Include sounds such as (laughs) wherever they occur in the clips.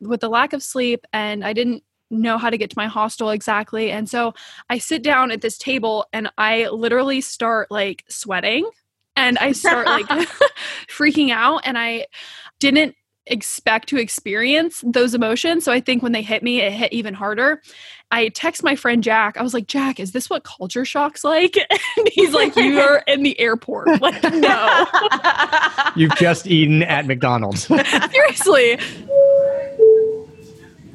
with the lack of sleep and I didn't know how to get to my hostel exactly. And so I sit down at this table and I literally start like sweating and I start like (laughs) (laughs) freaking out and I didn't expect to experience those emotions. So I think when they hit me, it hit even harder. I text my friend Jack. I was like, Jack, is this what culture shock's like? (laughs) And he's like, You are in the airport. Like, no. You've just eaten at McDonald's. Seriously.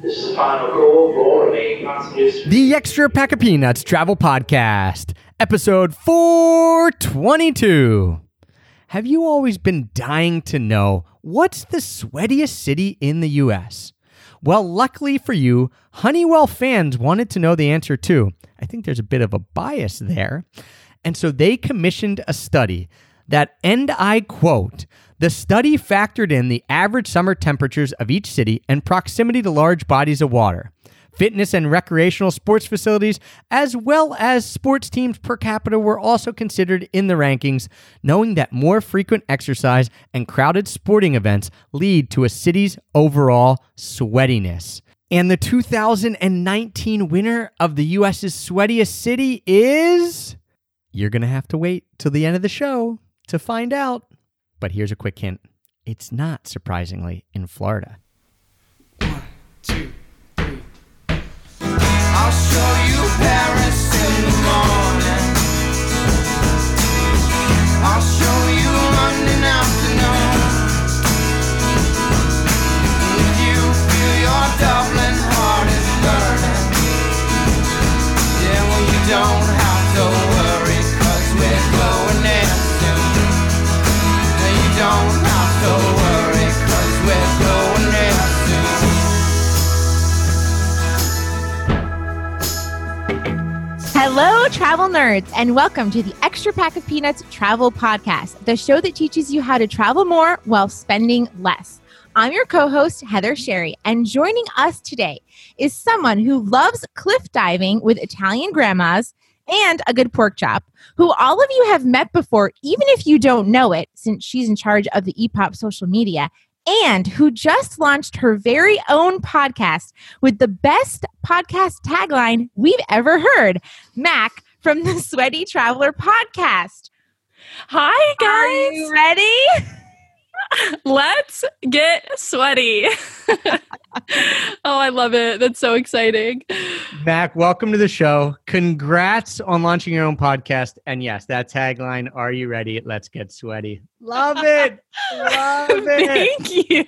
This is the final call for the Extra Pack of Peanuts Travel Podcast, episode 422. Have you always been dying to know what's the sweatiest city in the US? Well, luckily for you, Honeywell fans wanted to know the answer too. I think there's a bit of a bias there. And so they commissioned a study that, and I quote, the study factored in the average summer temperatures of each city and proximity to large bodies of water, fitness and recreational sports facilities, as well as sports teams per capita were also considered in the rankings, knowing that more frequent exercise and crowded sporting events lead to a city's overall sweatiness. And the 2019 winner of the US's sweatiest city is. You're going to have to wait till the end of the show to find out. But here's a quick hint it's not, surprisingly, in Florida. two, three. I'll show you Paris in the morning. I'll show you London afternoon. If you feel your Dublin heart is burning, yeah, well, you don't travel nerds, and welcome to the Extra Pack of Peanuts Travel Podcast, the show that teaches you how to travel more while spending less. I'm your co host, Heather Sherry, and joining us today is someone who loves cliff diving with Italian grandmas and a good pork chop, who all of you have met before, even if you don't know it, since she's in charge of the EPOP social media, and who just launched her very own podcast with the best podcast tagline we've ever heard. Mac from the Sweaty Traveler podcast. Hi, Are you guys. ready? (laughs) Let's get sweaty. (laughs) oh, I love it. That's so exciting. Mac, welcome to the show. Congrats on launching your own podcast. And yes, that tagline, Are you ready? Let's get sweaty. Love it. Love (laughs) it. Thank you.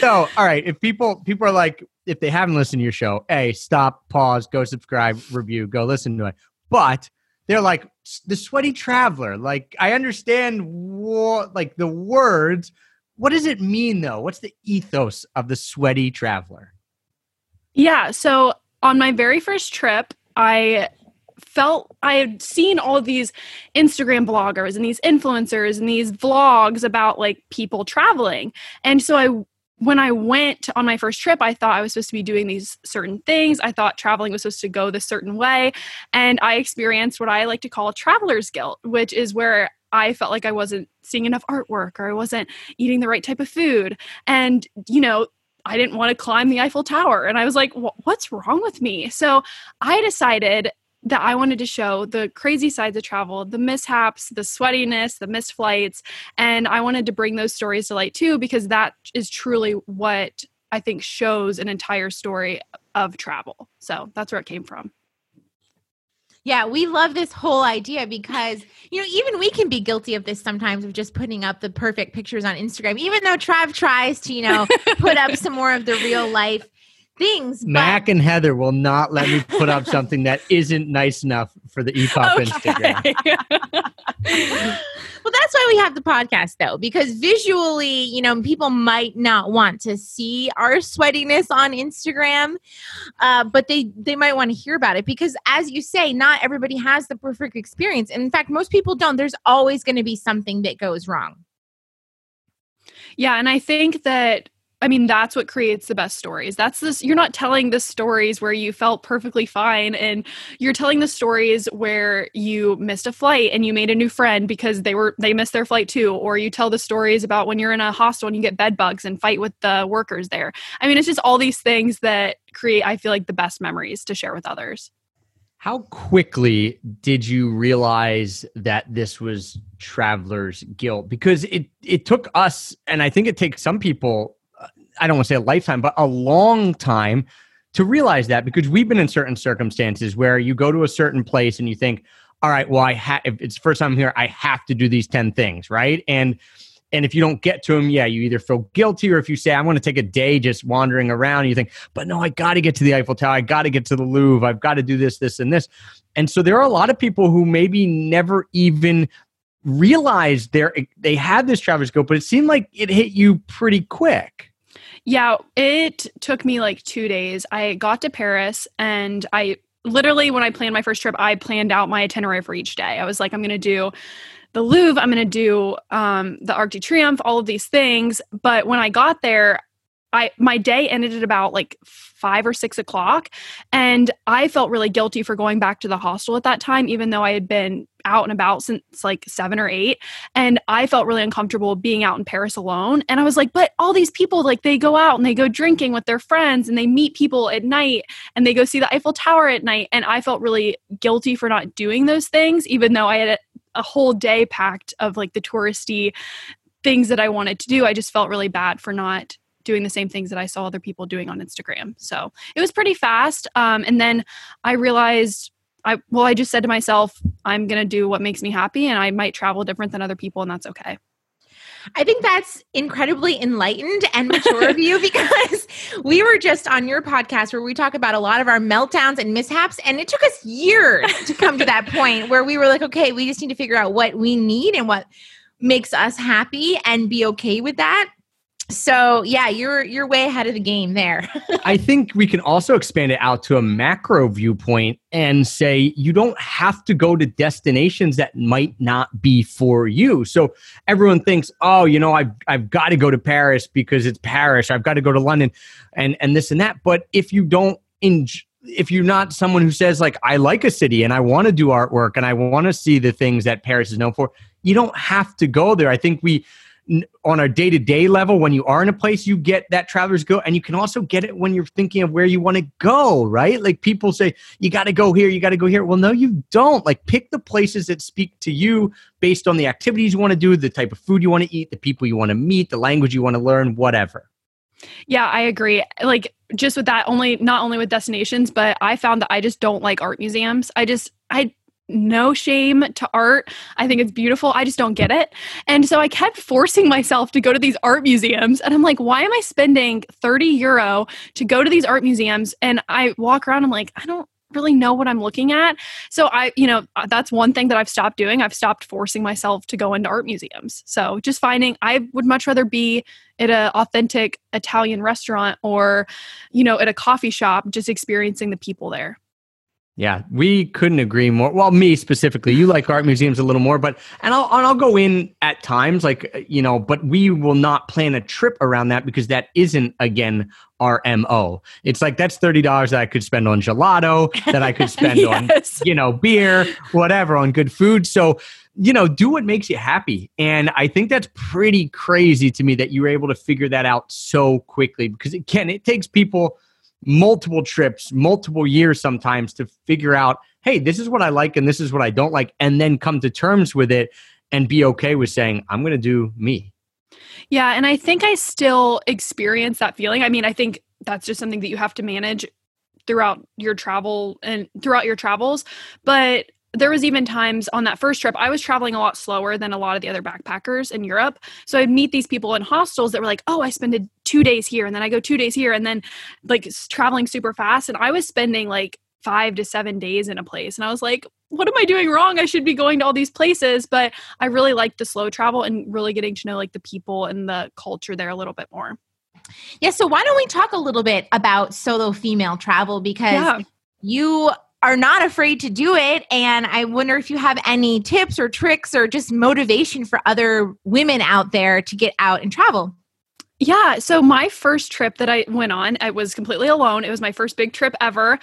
So, all right, if people people are like, if they haven't listened to your show, A, stop, pause, go subscribe, review, go listen to it. But they're like the sweaty traveler. Like, I understand what like the words. What does it mean though? What's the ethos of the sweaty traveler? Yeah. So on my very first trip, I felt I had seen all these Instagram bloggers and these influencers and these vlogs about like people traveling. And so I when I went on my first trip, I thought I was supposed to be doing these certain things. I thought traveling was supposed to go this certain way. And I experienced what I like to call traveler's guilt, which is where I felt like I wasn't seeing enough artwork or I wasn't eating the right type of food. And, you know, I didn't want to climb the Eiffel Tower. And I was like, what's wrong with me? So I decided that I wanted to show the crazy sides of travel, the mishaps, the sweatiness, the missed flights. And I wanted to bring those stories to light too, because that is truly what I think shows an entire story of travel. So that's where it came from. Yeah, we love this whole idea because, you know, even we can be guilty of this sometimes of just putting up the perfect pictures on Instagram, even though Trav tries to, you know, put up (laughs) some more of the real life things. but- Mac and Heather will not let me put up something that isn't nice enough for the EPOP Instagram. (laughs) (laughs) well, that's why we have the podcast, though, because visually, you know, people might not want to see our sweatiness on Instagram, uh, but they they might want to hear about it because, as you say, not everybody has the perfect experience, and in fact, most people don't. There's always going to be something that goes wrong. Yeah, and I think that I mean, that's what creates the best stories. That's this, you're not telling the stories where you felt perfectly fine, and you're telling the stories where you missed a flight and you made a new friend because they were, they missed their flight too. Or you tell the stories about when you're in a hostel and you get bed bugs and fight with the workers there. I mean, it's just all these things that create, I feel like, the best memories to share with others. How quickly did you realize that this was traveler's guilt? Because it it took us, and I think it takes some people, I don't want to say a lifetime, but a long time to realize that because we've been in certain circumstances where you go to a certain place and you think, all right, well, I have if it's the first time I'm here, I have to do these 10 things, right? And and if you don't get to them, yeah, you either feel guilty or if you say, I want to take a day just wandering around, you think, but no, I got to get to the Eiffel Tower. I got to get to the Louvre. I've got to do this, this, and this. And so there are a lot of people who maybe never even realized they they had this travel scope, but it seemed like it hit you pretty quick. Yeah, it took me like two days. I got to Paris and I literally, when I planned my first trip, I planned out my itinerary for each day. I was like, I'm going to do the Louvre, I'm going to do um, the Arc de Triomphe, all of these things. But when I got there, I my day ended at about like five or six o'clock, and I felt really guilty for going back to the hostel at that time, even though I had been out and about since like seven or eight, and I felt really uncomfortable being out in Paris alone. And I was like, but all these people, like they go out and they go drinking with their friends, and they meet people at night, and they go see the Eiffel Tower at night, and I felt really guilty for not doing those things, even though I had a whole day packed of like the touristy things that I wanted to do. I just felt really bad for not doing the same things that I saw other people doing on Instagram. So it was pretty fast. Um, and then I realized I well, I just said to myself, I'm gonna do what makes me happy, and I might travel different than other people, and that's okay. I think that's incredibly enlightened and mature of you (laughs) because we were just on your podcast where we talk about a lot of our meltdowns and mishaps. And it took us years to come to that point where we were like, okay, we just need to figure out what we need and what makes us happy and be okay with that. So yeah, you're you're way ahead of the game there. (laughs) I think we can also expand it out to a macro viewpoint and say you don't have to go to destinations that might not be for you. So everyone thinks, "Oh, you know, I've I've got to go to Paris because it's Paris. I've got to go to London and and this and that." But if you don't enjoy if you're not someone who says like I like a city and I want to do artwork and I want to see the things that Paris is known for, you don't have to go there. I think we on a day to day level, when you are in a place, you get that traveler's go, And you can also get it when you're thinking of where you want to go, right? Like people say, you got to go here, you got to go here. Well, no, you don't. Like pick the places that speak to you based on the activities you want to do, the type of food you want to eat, the people you want to meet, the language you want to learn, whatever. Yeah, I agree. Like just with that only not only with destinations, but I found that I just don't like art museums. I just I no shame to art. I think it's beautiful. I just don't get it. And so I kept forcing myself to go to these art museums. And I'm like, why am I spending 30 euro to go to these art museums? And I walk around, I'm like, I don't really know what I'm looking at. So I, you know, uh, that's one thing that I've stopped doing. I've stopped forcing myself to go into art museums. So just finding I would much rather be at an authentic Italian restaurant or, you know, at a coffee shop, just experiencing the people there. Yeah, we couldn't agree more. Well, me specifically, you like art museums a little more, but and I'll and I'll go in at times, like you know, but we will not plan a trip around that because that isn't again our mo. It's like that's thirty dollars that I could spend on gelato, that I could spend (laughs) yes. on you know beer, whatever, on good food. So you know, do what makes you happy, and I think that's pretty crazy to me that you were able to figure that out so quickly because again, it takes people multiple trips, multiple years sometimes to figure out, hey, this is what I like and this is what I don't like, and then come to terms with it and be okay with saying, I'm going to do me. Yeah. And I think I still experience that feeling. I mean, I think that's just something that you have to manage throughout your travel and throughout your travels. But there was even times on that first trip i was traveling a lot slower than a lot of the other backpackers in europe. So i'd meet these people in hostels that were like oh i spend two days here and then i go two days here and then like traveling super fast and i was spending like five to seven days in a place and i was like what am i doing wrong? I should be going to all these places but i really like the slow travel and really getting to know like the people and the culture there a little bit more. Yeah so why don't we talk a little bit about solo female travel? Because yeah. you are not afraid to do it. And I wonder if you have any tips or tricks or just motivation for other women out there to get out and travel. Yeah. So my first trip that I went on, I was completely alone. It was my first big trip ever.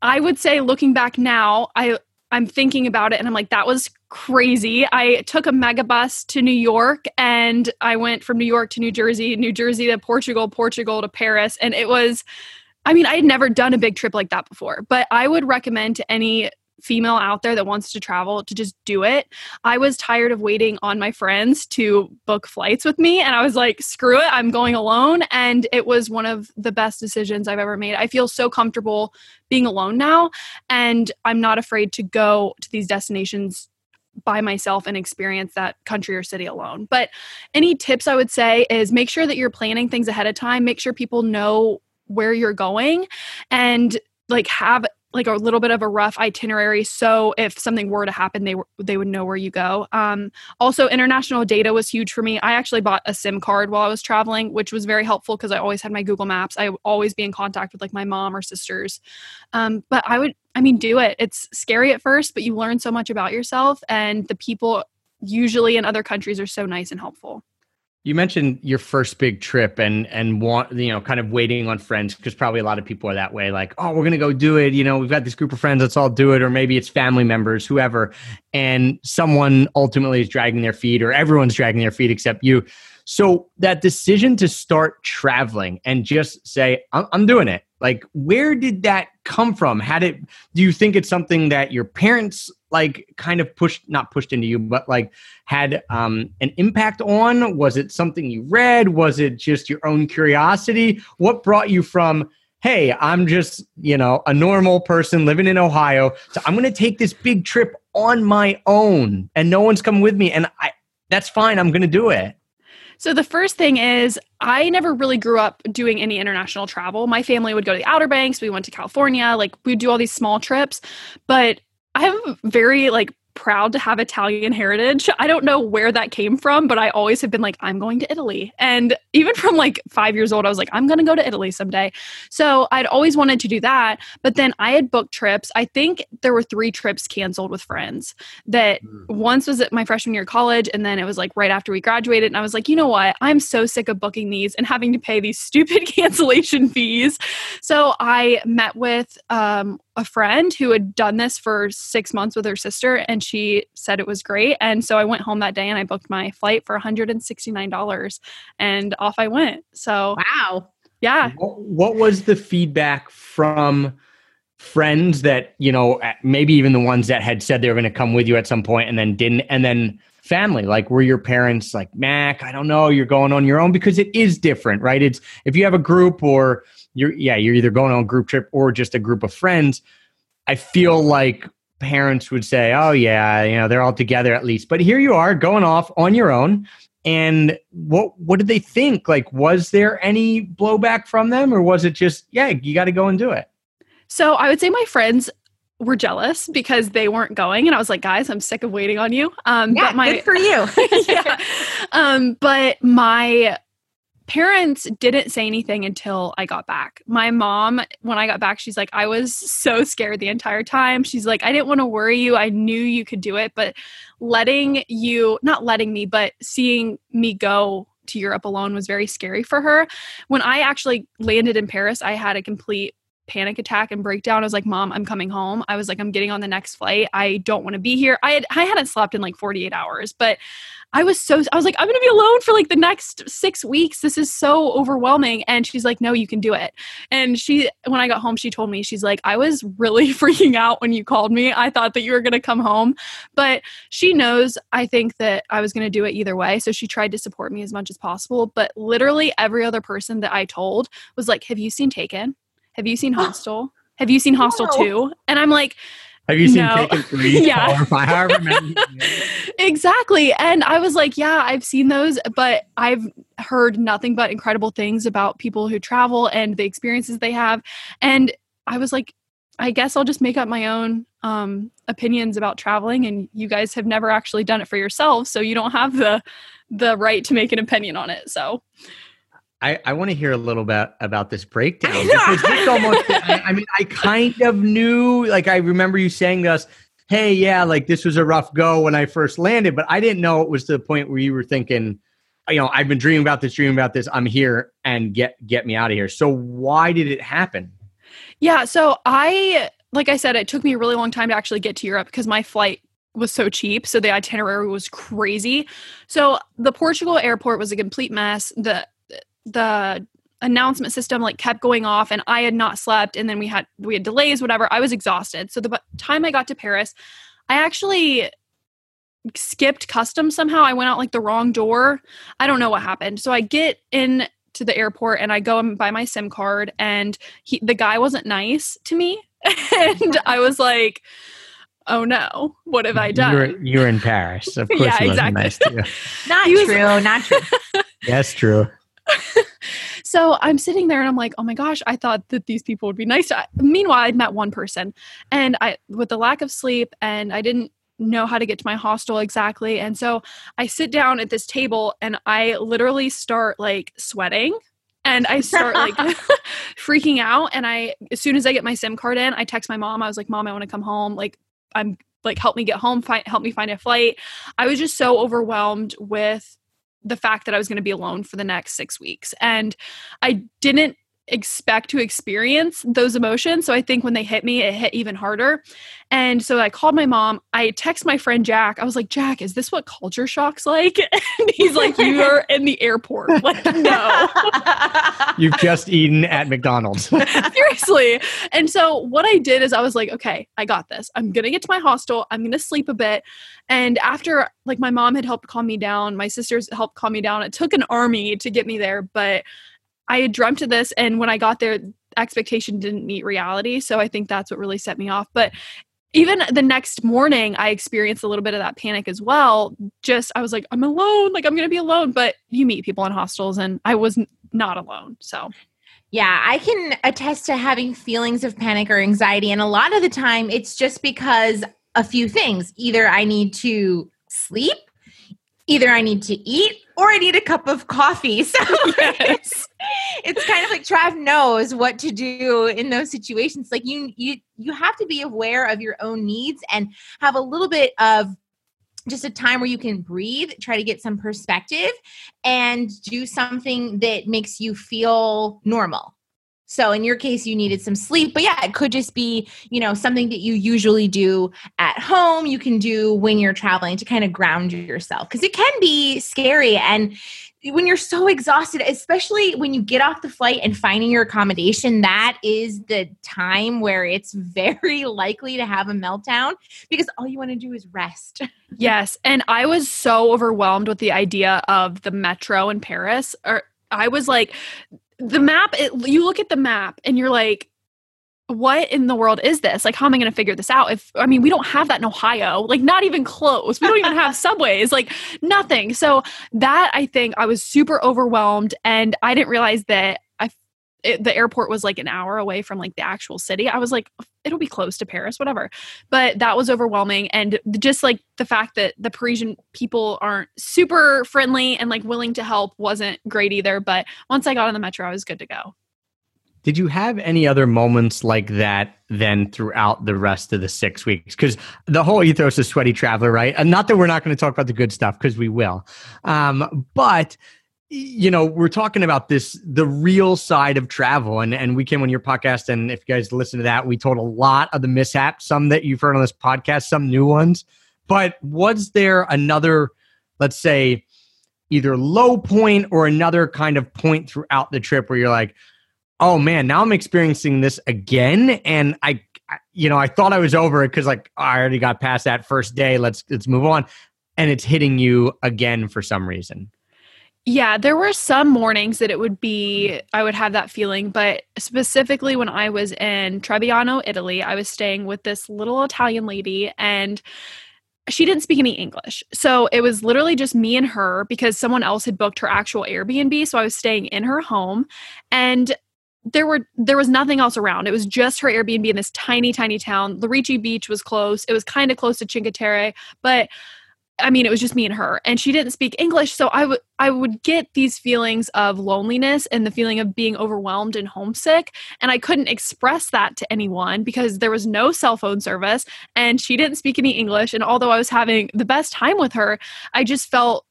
I would say looking back now, I I'm thinking about it and I'm like, that was crazy. I took a megabus to New York and I went from New York to New Jersey, New Jersey to Portugal, Portugal to Paris. And it was, I mean, I had never done a big trip like that before, but I would recommend to any female out there that wants to travel to just do it. I was tired of waiting on my friends to book flights with me and I was like, screw it, I'm going alone and it was one of the best decisions I've ever made. I feel so comfortable being alone now and I'm not afraid to go to these destinations by myself and experience that country or city alone. But any tips I would say is make sure that you're planning things ahead of time, make sure people know where you're going and like have like a little bit of a rough itinerary. So if something were to happen they they would know where you go. Um, also international data was huge for me. I actually bought a sim card while i was traveling which was very helpful because i always had my google maps. I would always be in contact with like my mom or sisters. Um, but i would i mean do it. It's scary at first but you learn so much about yourself and the people usually in other countries are so nice and helpful You mentioned your first big trip and and want you know kind of waiting on friends because probably a lot of people are that way like oh we're gonna go do it you know we've got this group of friends let's all do it or maybe it's family members whoever and someone ultimately is dragging their feet or everyone's dragging their feet except you. So that decision to start traveling and just say I'm, I'm doing it like where did that come from? Had it do you think it's something that your parents like kind of pushed not pushed into you but like had um, an impact on? Was it something you read? Was it just your own curiosity? What brought you from hey i'm just you know a normal person living in ohio so i'm going to take this big trip on my own and no one's coming with me and i that's fine i'm going to do it So the first thing is I never really grew up doing any international travel. My family would go to the Outer Banks, we went to California, like we'd do all these small trips, but I'm very like proud to have Italian heritage. I don't know where that came from, but I always have been like I'm going to Italy. And even from like 5 years old I was like I'm going to go to Italy someday. So I'd always wanted to do that, but then I had booked trips. I think there were 3 trips canceled with friends. That once was at my freshman year of college and then it was like right after we graduated and I was like, "You know what? I'm so sick of booking these and having to pay these (laughs) stupid cancellation fees." So I met with um a friend who had done this for six months with her sister and she said it was great. And so i went home that day and i booked my flight for $169 and off i went. So Wow. yeah. What, what was the feedback from friends that you know maybe even the ones that had said they were going to come with you at some point and then didn't? And then family like were your parents like mac i don't know you're going on your own? Because it is different right? It's if you have a group or you're yeah you're either going on a group trip or just a group of friends i feel like parents would say oh yeah you know they're all together at least but here you are going off on your own and what what did they think like was there any blowback from them or was it just yeah you got to go and do it so i would say my friends were jealous because they weren't going and i was like guys i'm sick of waiting on you um Yeah, but my good for you. (laughs) yeah. Um, but my parents didn't say anything until I got back. My mom, when I got back, she's like, I was so scared the entire time. She's like, I didn't want to worry you. I knew you could do it, but letting you, not letting me, but seeing me go to Europe alone was very scary for her. When I actually landed in Paris, I had a complete panic attack and breakdown. I was like, "Mom, I'm coming home." I was like, "I'm getting on the next flight. I don't want to be here." I had I hadn't slept in like 48 hours, but I was so I was like, "I'm going to be alone for like the next 6 weeks. This is so overwhelming." And she's like, "No, you can do it." And she when I got home, she told me she's like, "I was really (laughs) freaking out when you called me. I thought that you were going to come home." But she knows I think that I was going to do it either way, so she tried to support me as much as possible, but literally every other person that I told was like, "Have you seen Taken?" Have you seen (gasps) Hostel? Have you seen Hostel No. 2? And I'm like, have you seen No. taken (laughs) three Yeah. five, however many (laughs) exactly. And I was like, yeah, I've seen those, but I've heard nothing but incredible things about people who travel and the experiences they have. And I was like, I guess I'll just make up my own um, opinions about traveling. And you guys have never actually done it for yourselves, so you don't have the the right to make an opinion on it. So I, I want to hear a little bit about this breakdown (laughs) because this almost I, I mean I kind of knew like I remember you saying to us hey yeah like this was a rough go when I first landed but I didn't know it was to the point where you were thinking you know, I've been dreaming about this, dreaming about this. I'm here and get get me out of here. So why did it happen? Yeah, so I like I said, it took me a really long time to actually get to Europe because my flight was so cheap. So the itinerary was crazy. So the Portugal airport was a complete mess. The the announcement system like kept going off and I had not slept and then we had we had delays whatever. I was exhausted. So the b- time I got to Paris, I actually skipped customs somehow. I went out like the wrong door. I don't know what happened. So I get in to the airport and I go and buy my SIM card and he the guy wasn't nice to me. (laughs) and I was like, oh no, what have I done? You're, you're in Paris. Of (laughs) course, Yeah, he wasn't exactly. nice to you. (laughs) Not He was- true. Not true. That's true. (laughs) So I'm sitting there and I'm like, oh my gosh, I thought that these people would be nice. To Meanwhile, I'd met one person and I, with the lack of sleep and I didn't know how to get to my hostel exactly. And so I sit down at this table and I literally start like sweating and I start like (laughs) (laughs) freaking out. And I, as soon as I get my SIM card in, I text my mom. I was like, mom, I want to come home. Like, I'm like, help me get home, find, help me find a flight. I was just so overwhelmed with the fact that I was going to be alone for the next six weeks. And I didn't expect to experience those emotions. So I think when they hit me, it hit even harder. And so I called my mom. I text my friend Jack. I was like, Jack, is this what culture shock's like? (laughs) And he's like, You are in the airport. (laughs) Like, no. (laughs) You've just eaten at McDonald's. Seriously. And so what I did is I was like, okay, I got this. I'm going to get to my hostel. I'm going to sleep a bit. And after like my mom had helped calm me down, my sisters helped calm me down. It took an army to get me there, but I had dreamt of this and when I got there expectation didn't meet reality, so I think that's what really set me off. But even the next morning I experienced a little bit of that panic as well. Just I was like I'm alone, like I'm going to be alone, but you meet people in hostels and I was not alone. So Yeah, I can attest to having feelings of panic or anxiety. And a lot of the time, it's just because a few things. Either I need to sleep, either I need to eat, or I need a cup of coffee. (laughs) So (laughs) Yes. it's kind of like Trav knows what to do in those situations. Like you you you have to be aware of your own needs and have a little bit of just a time where you can breathe, try to get some perspective and do something that makes you feel normal. So in your case you needed some sleep, but yeah, it could just be, you know, something that you usually do at home, you can do when you're traveling to kind of ground yourself because it can be scary and when you're so exhausted, especially when you get off the flight and finding your accommodation, that is the time where it's (laughs) very likely to have a meltdown because all you want to do is rest. (laughs) Yes, and I was so overwhelmed with the idea of the metro in Paris. Or I was like, the map. It, you look at the map and you're like, what in the world is this? Like, how am I going to figure this out? If I mean, we don't have that in Ohio. Like, not even close. We don't even have subways. Like, nothing. So that I think I was super overwhelmed, and I didn't realize that. It, the airport was like an hour away from like the actual city. I was like, it'll be close to Paris, whatever but that was overwhelming and just like the fact that the parisian people aren't super friendly and like willing to help wasn't great either but once i got on the metro i was good to go Did you have any other moments like that then throughout the rest of the six weeks? Because the whole ethos is sweaty traveler, right? And not that we're not going to talk about the good stuff, because we will. Um, but you know, we're talking about this the real side of travel, and and we came on your podcast, and if you guys listen to that, we told a lot of the mishaps, some that you've heard on this podcast, some new ones. But was there another, let's say, either low point or another kind of point throughout the trip where you're like, oh man, now I'm experiencing this again, and I, you know, I thought I was over it because like I already got past that first day. Let's let's move on, and it's hitting you again for some reason. Yeah there were some mornings that it would be i would have that feeling but specifically when i was in trebiano italy i was staying with this little italian lady and she didn't speak any English. So it was literally just me and her because someone else had booked her actual Airbnb. So I was staying in her home and there were there was nothing else around. It was just her Airbnb in this tiny, tiny town. Lerici Beach was close. It was kind of close to Cinque Terre, but I mean, it was just me and her, and she didn't speak English. So I would I would get these feelings of loneliness and the feeling of being overwhelmed and homesick, and I couldn't express that to anyone because there was no cell phone service, and she didn't speak any English. And although I was having the best time with her, I just felt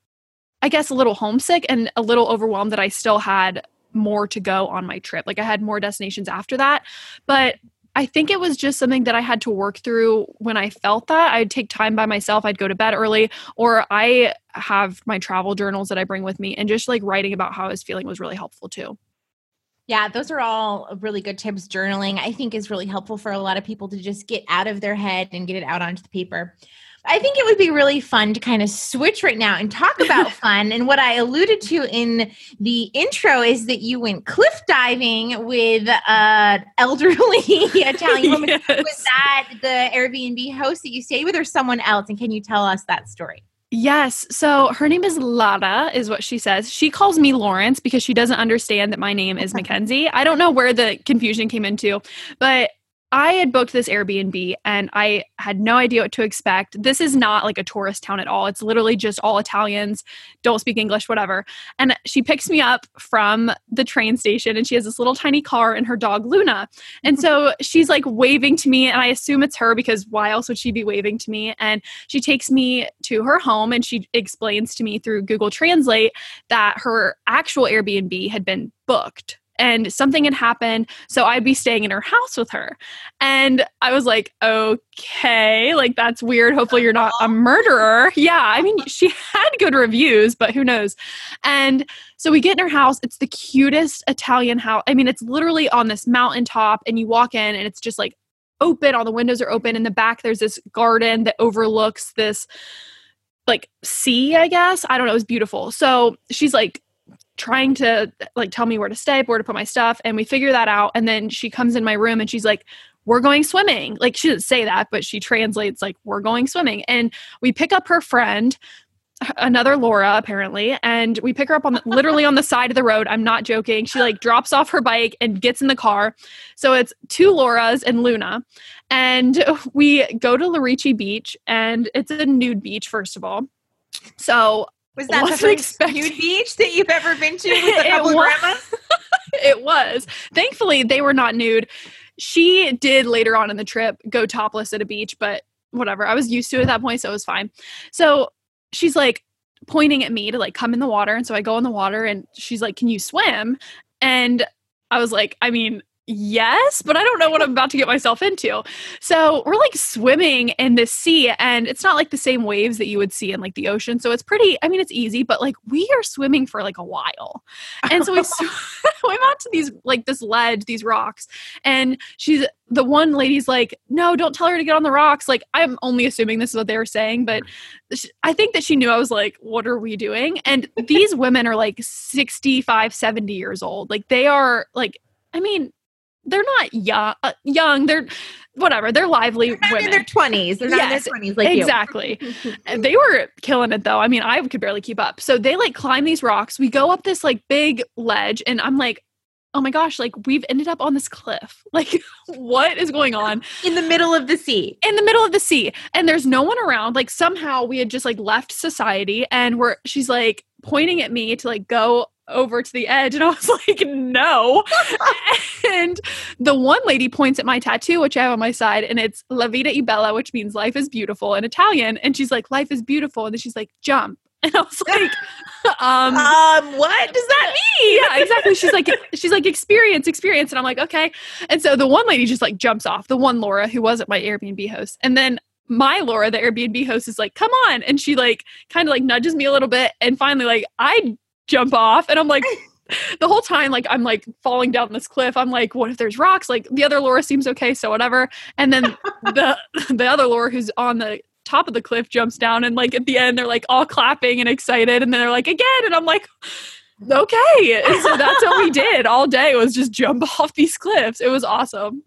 I guess, a little homesick and a little overwhelmed that I still had more to go on my trip. Like I had more destinations after that. But I think it was just something that I had to work through when I felt that. I'd take time by myself, I'd go to bed early, or I have my travel journals that I bring with me, and just like writing about how I was feeling was really helpful too. Yeah, those are all really good tips. Journaling, I think, is really helpful for a lot of people to just get out of their head and get it out onto the paper. I think it would be really fun to kind of switch right now and talk about (laughs) fun. And what I alluded to in the intro is that you went cliff diving with an elderly (laughs) Italian woman. (laughs) Yes. Was that the Airbnb host that you stayed with, or someone else? And can you tell us that story? Yes. So her name is Lara, is what she says. She calls me Lawrence because she doesn't understand that my name is Mackenzie. I don't know where the confusion came into, but I had booked this Airbnb and I had no idea what to expect. This is not like a tourist town at all. It's literally just all Italians, don't speak English, whatever. And she picks me up from the train station and she has this little tiny car and her dog Luna. And so (laughs) she's like waving to me and I assume it's her because why else would she be waving to me? And she takes me to her home and she explains to me through Google Translate that her actual Airbnb had been booked and something had happened so i'd be staying in her house with her. And i was like okay like that's weird. Hopefully you're not a murderer. Yeah i mean she (laughs) had good reviews but who knows? And so we get in her house. It's the cutest italian house i mean it's literally on this mountaintop and you walk in and it's just like open. All the windows are open. In the back there's this garden that overlooks this like sea i guess? I don't know. It was beautiful. So she's like trying to like tell me where to stay, where to put my stuff, and we figure that out. And then she comes in my room and she's like, "We're going swimming." Like she didn't say that, but she translates like, "We're going swimming." And we pick up her friend, another Laura apparently, and we pick her up on the, literally on the side of the road. I'm not joking. She like drops off her bike and gets in the car. So it's two Lauras and Luna, and we go to Lerici Beach, and it's a nude beach first of all. So Was that Wasn't the first expecting- nude beach that you've ever been to with a (laughs) It couple was. grandmas? (laughs) it was. Thankfully, they were not nude. She did later on in the trip go topless at a beach, but whatever. I was used to it at that point, so it was fine. So she's like pointing at me to like come in the water. And so I go in the water and she's like, Can you swim? And I was like, I mean, yes, but I don't know what I'm about to get myself into. So we're like swimming in this sea, and it's not like the same waves that you would see in like the ocean. So it's pretty, I mean, it's easy, but like we are swimming for like a while. And so we swim out (laughs) (laughs) to these like this ledge, these rocks, and she's the one lady's like, No, don't tell her to get on the rocks. Like, I'm only assuming this is what they were saying, but sh- I think that she knew I was like, What are we doing? And these women are like 65, 70 years old. Like, they are like, I mean, they're not young, uh, young. They're whatever. They're lively They're not women. in their 20s. They're not Yes, in their 20s like exactly. And (laughs) they were killing it though. I mean, I could barely keep up. So they like climb these rocks. We go up this like big ledge, and I'm like, oh my gosh, like we've ended up on this cliff. (laughs) Like, what is going on. In the middle of the sea. in the middle of the sea? And there's no one around. Like somehow we had just like left society, and we're she's like pointing at me to like go over to the edge and I was (laughs) like no (laughs) and the one lady points at my tattoo which I have on my side and it's La Vita e Bella which means life is beautiful in Italian and she's like life is beautiful and then she's like jump (laughs) and I was like um Um, what does that mean? yeah, exactly. She's like, she's like, experience, experience. And I'm like, okay. And so the one lady just like jumps off, the one Laura who wasn't my Airbnb host. And then my Laura, the Airbnb host, is like, come on. And she like kind of like nudges me a little bit. And finally, like, I jump off and I'm like, (laughs) the whole time, like, I'm like falling down this cliff. I'm like, what if there's rocks? Like, the other Laura seems okay. So whatever. And then (laughs) the, the other Laura who's on the, top of the cliff jumps down and like at the end they're like all clapping and excited and then they're like again and I'm like okay and so that's what we (laughs) did all day was just jump off these cliffs it was awesome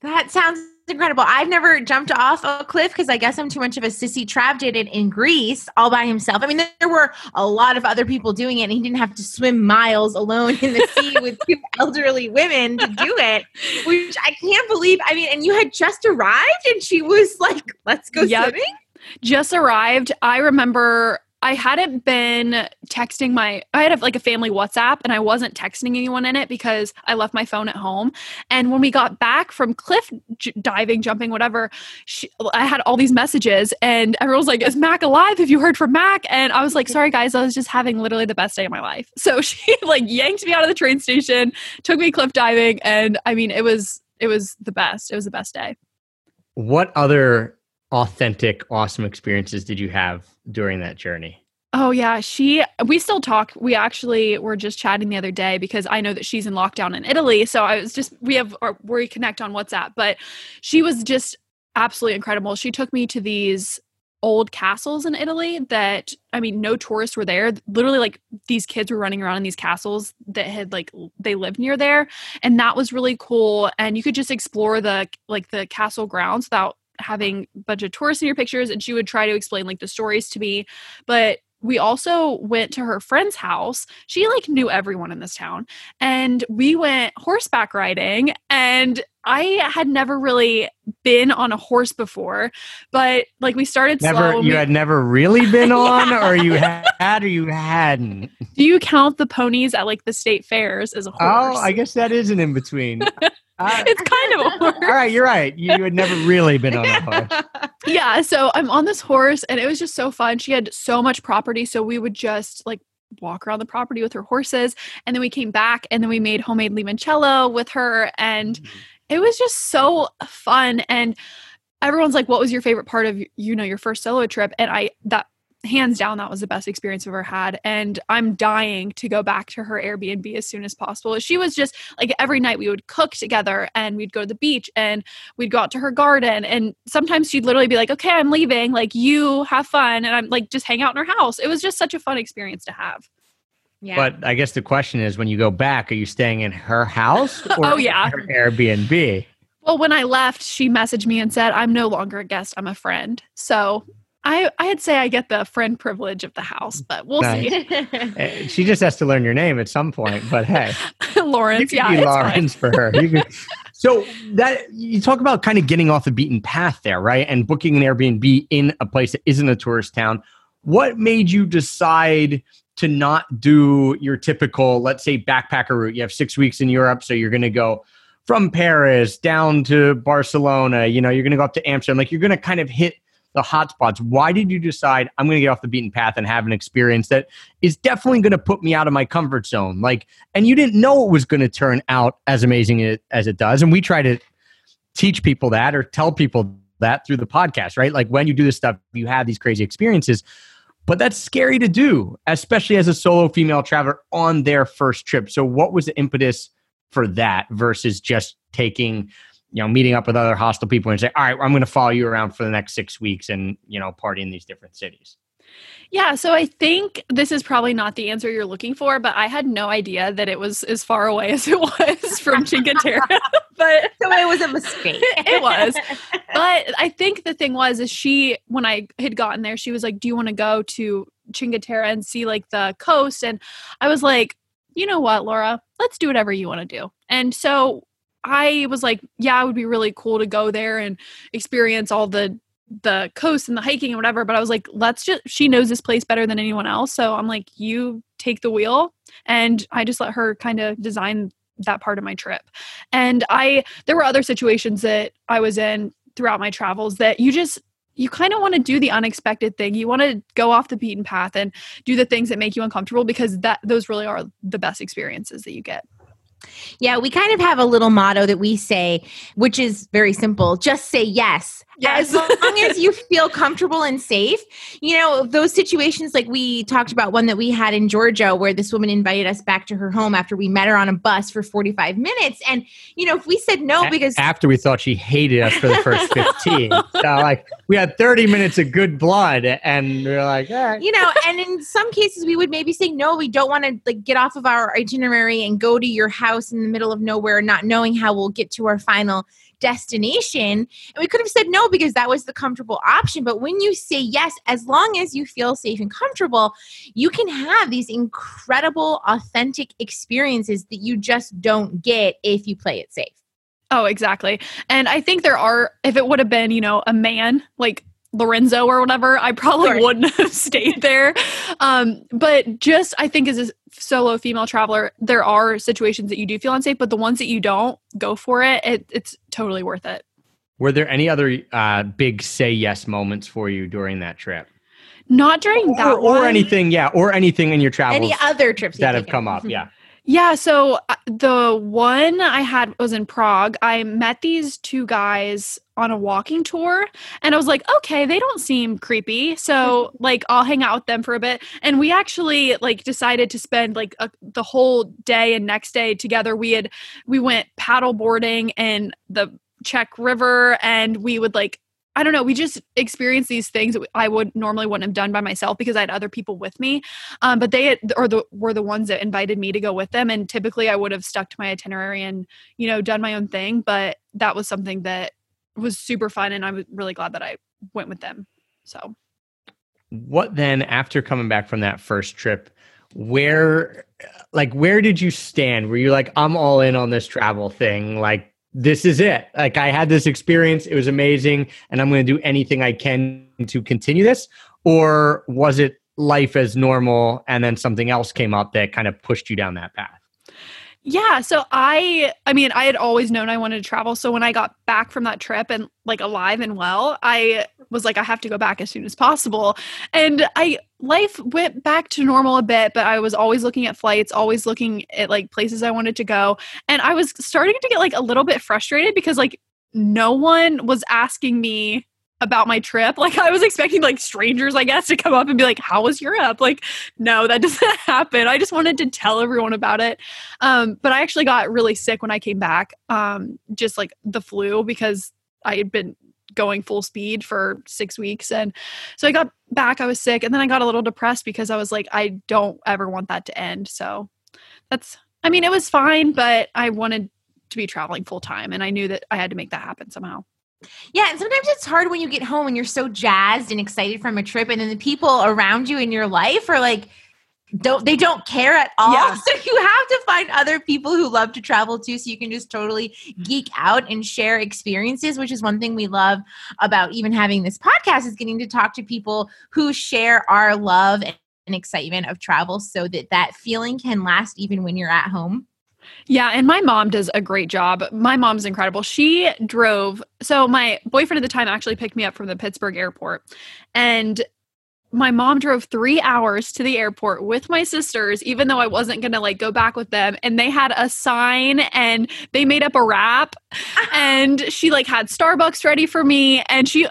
That sounds incredible. I've never jumped off a cliff because I guess I'm too much of a sissy. Trav did it in Greece all by himself. I mean, there were a lot of other people doing it, and he didn't have to swim miles alone in the sea (laughs) with two elderly women to do it, which I can't believe. I mean, and you had just arrived, and she was like, let's go Yep. swimming. just arrived i remember I hadn't been texting my I had a, like a family WhatsApp and I wasn't texting anyone in it because I left my phone at home. And when we got back from cliff j- diving, jumping, whatever, she, I had all these messages and everyone was like, "Is Mac alive? Have you heard from Mac?" And I was like, "Sorry guys, I was just having literally the best day of my life." So (laughs) she like yanked me out of the train station, took me cliff diving, and I mean, it was it was the best. It was the best day. What other authentic, awesome experiences did you have during that journey? Oh yeah, she we still talk. We actually were just chatting the other day because I know that she's in lockdown in Italy, so I was just we have or we connect on WhatsApp, but she was just absolutely incredible. She took me to these old castles in Italy that I mean no tourists were there. Literally like these kids were running around in these castles that had like they lived near there and that was really cool and you could just explore the like the castle grounds without having a bunch of tourists in your pictures and she would try to explain like the stories to me. But we also went to her friend's house. She like knew everyone in this town. And we went horseback riding and i had never really been on a horse before but like we started Never, and you we- had never really (laughs) been on, or you had, or you hadn't. do you count the ponies at like the state fairs as a horse Oh, I guess that is an in between. (laughs) Uh, it's kind of a horse (laughs) all right, you're right. You, you had never really been on a horse. yeah so i'm on this horse and it was just so fun she had so much property so we would just like walk around the property with her horses and then we came back and then we made homemade limoncello with her and it was just so fun and everyone's like what was your favorite part of you know your first solo trip? And i that hands down that was the best experience i've ever had and i'm dying to go back to her airbnb as soon as possible. She was just like every night we would cook together and we'd go to the beach and we'd go out to her garden and sometimes she'd literally be like okay i'm leaving like you have fun and i'm like just hang out in her house. It was just such a fun experience to have Yeah. But I guess the question is, when you go back, are you staying in her house (laughs) or Oh, yeah. her Airbnb? well when i left she messaged me and said i'm no longer a guest i'm a friend so i i'd say i get the friend privilege of the house but we'll Nice. see (laughs) Uh, She just has to learn your name at some point. But hey, (laughs) lawrence yeah it's fine. Lawrence for her. Can- so that you talk about kind of getting off the beaten path there, right? And booking an Airbnb in a place that isn't a tourist town. What made you decide to not do your typical, let's say, backpacker route? You have six weeks in Europe, so you're going to go from Paris down to Barcelona. You know, you're going to go up to Amsterdam. Like you're going to kind of hit the hot spots. Why did you decide I'm going to get off the beaten path and have an experience that is definitely going to put me out of my comfort zone? Like, and you didn't know it was going to turn out as amazing as it does. And we try to teach people that or tell people that through the podcast, right? Like when you do this stuff, you have these crazy experiences. But that's scary to do, especially as a solo female traveler on their first trip. So, what was the impetus for that versus just taking, you know, meeting up with other hostel people and say, all right, I'm going to follow you around for the next six weeks and, you know, party in these different cities? Yeah, so I think this is probably not the answer you're looking for, but I had no idea that it was as far away (laughs) as it was from Cinque Terre. (laughs) but so it was a mistake. (laughs) It was. but I think the thing was is she when I had gotten there, she was like, "Do you want to go to Cinque Terre and see like the coast?" And I was like, "You know what, Laura? Let's do whatever you want to do." And so I was like, "Yeah, it would be really cool to go there and experience all the the coast and the hiking and whatever." But I was like, "Let's just." She knows this place better than anyone else, so I'm like, "You take the wheel," and I just let her kind of design that part of my trip. And I there were other situations that I was in throughout my travels that you just you kind of want to do the unexpected thing. You want to go off the beaten path and do the things that make you uncomfortable because that those really are the best experiences that you get. Yeah, we kind of have a little motto that we say, which is very simple just say yes. Yes. As long as you (laughs) feel comfortable and safe. You know, those situations like we talked about one that we had in Georgia where this woman invited us back to her home after we met her on a bus for 45 minutes. And, you know, if we said no because after we thought she hated us for the first (laughs) 15. so, like, we had 30 minutes of good blood, and we are like, right. you know and in some cases we would maybe say no we don't want to like get off of our itinerary and go to your house in the middle of nowhere not knowing how we'll get to our final destination. And we could have said no because that was the comfortable option. But when you say yes as long as you feel safe and comfortable you can have these incredible authentic experiences that you just don't get if you play it safe. Oh, exactly. And I think there are if it would have been, you know, a man like Lorenzo or whatever, I probably Sure. wouldn't (laughs) have stayed there. Um, but just I think as a solo female traveler, there are situations that you do feel unsafe, but the ones that you don't, go for it. it it's totally worth it. Were there any other uh, big say yes moments for you during that trip? Not during that or, or one. anything, yeah, or anything in your travels Any other trips that you've taken? come up, yeah. Yeah, so uh, the one I had was in Prague. I met these two guys on a walking tour and I was like, "Okay, they don't seem creepy." So, like I'll hang out with them for a bit. And we actually like decided to spend like a, the whole day and next day together. We had we went paddle boarding in the Czech River and we would like I don't know, we just experienced these things that I would normally wouldn't have done by myself because I had other people with me. Um, but they had, or the were the ones that invited me to go with them. And typically I would have stuck to my itinerary and, you know, done my own thing. But that was something that was super fun. And I was really glad that I went with them. So What then after coming back from that first trip, where like where did you stand? Were you like, I'm all in on this travel thing? Like this is it. Like I had this experience, it was amazing, and I'm gonna do anything I can to continue this? Or was it life as normal and then something else came up that kind of pushed you down that path? Yeah, so I I mean, I had always known I wanted to travel, so when I got back from that trip and like alive and well, I was like I have to go back as soon as possible. And I life went back to normal a bit, but I was always looking at flights, always looking at like places I wanted to go, and I was starting to get like a little bit frustrated because like no one was asking me about my trip. (laughs) Like I was expecting like strangers, I guess, to come up and be like, "How was Europe?" Like, no, that (laughs) doesn't happen. I just wanted to tell everyone about it. Um, but I actually got really sick when I came back, um, just like the flu because I had been going full speed for six weeks, and so I got back. I was sick, and then I got a little depressed because I was like, I don't ever want that to end. So that's. I mean, it was fine, but I wanted to be traveling full time, and I knew that I had to make that happen somehow. Yeah, and sometimes it's hard when you get home and you're so jazzed and excited from a trip, and then the people around you in your life are like, don't they don't care at all. Yeah. (laughs) So you have to find other people who love to travel too, so you can just totally geek out and share experiences, which is one thing we love about even having this podcast is getting to talk to people who share our love and excitement of travel, so that that feeling can last even when you're at home. Yeah, and my mom does a great job. My mom's incredible. She drove. So my boyfriend at the time actually picked me up from the Pittsburgh airport, and my mom drove three hours to the airport with my sisters, even though I wasn't gonna like go back with them. And they had a sign and they made up a rap, (laughs) and she like had Starbucks ready for me. And she,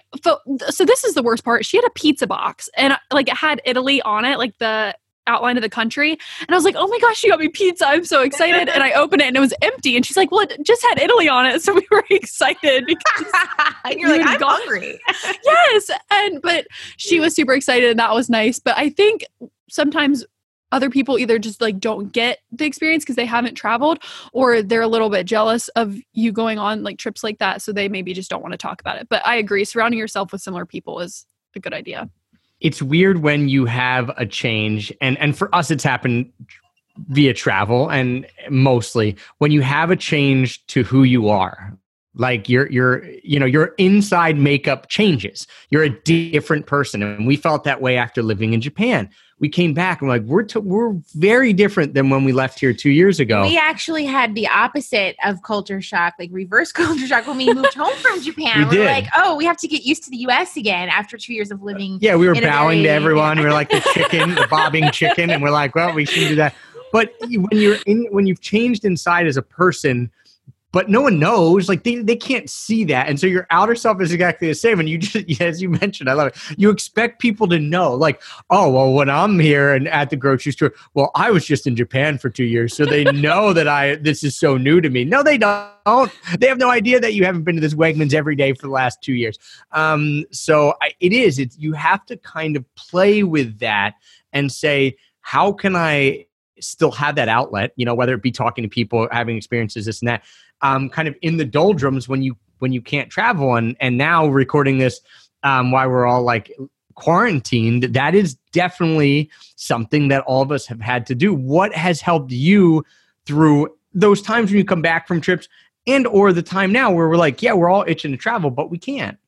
so this is the worst part. She had a pizza box, and like it had Italy on it, like the outline of the country. And I was like, oh my gosh, you got me pizza. I'm so excited. And I (laughs) opened it and it was empty. And she's like, well, it just had Italy on it. So we were (laughs) excited because (laughs) you're like, I'm got- hungry. yes. And but she was super excited and that was nice. But I think sometimes other people either just like don't get the experience because they haven't traveled or they're a little bit jealous of you going on like trips like that. So they maybe just don't want to talk about it. But I agree, surrounding yourself with similar people is a good idea. It's weird when you have a change and and for us it's happened via travel and mostly when you have a change to who you are like your your you know your inside makeup changes you're a different person and we felt that way after living in japan we came back and we're like we're t- we're very different than when we left here two years ago We actually had the opposite of culture shock, like reverse (laughs) culture shock when we moved home from Japan. We are did. like, oh, we have to get used to the US again after two years of living. Yeah, we were in bowing to everyone. (laughs) We are like the chicken, the bobbing chicken, and we're like, well, we shouldn't do that. But when you're in, when you've changed inside as a person, but no one knows, like they, they can't see that, and so your outer self is exactly the same. And you (laughs) just, as you mentioned, I love it. You expect people to know, like, oh, well, when I'm here and at the grocery store, well, I was just in Japan for two years, so they (laughs) know that I this is so new to me. No, they don't. They have no idea that you haven't been to this Wegmans every day for the last two years. Um, so I, it is. It's you have to kind of play with that and say, how can I still have that outlet? You know, whether it be talking to people, having experiences, this and that. Um, kind of in the doldrums when you when you can't travel, and and now recording this um, while we're all like quarantined. That is definitely something that all of us have had to do. What has helped you through those times when you come back from trips? and or the time now where we're like yeah we're all itching to travel but we can't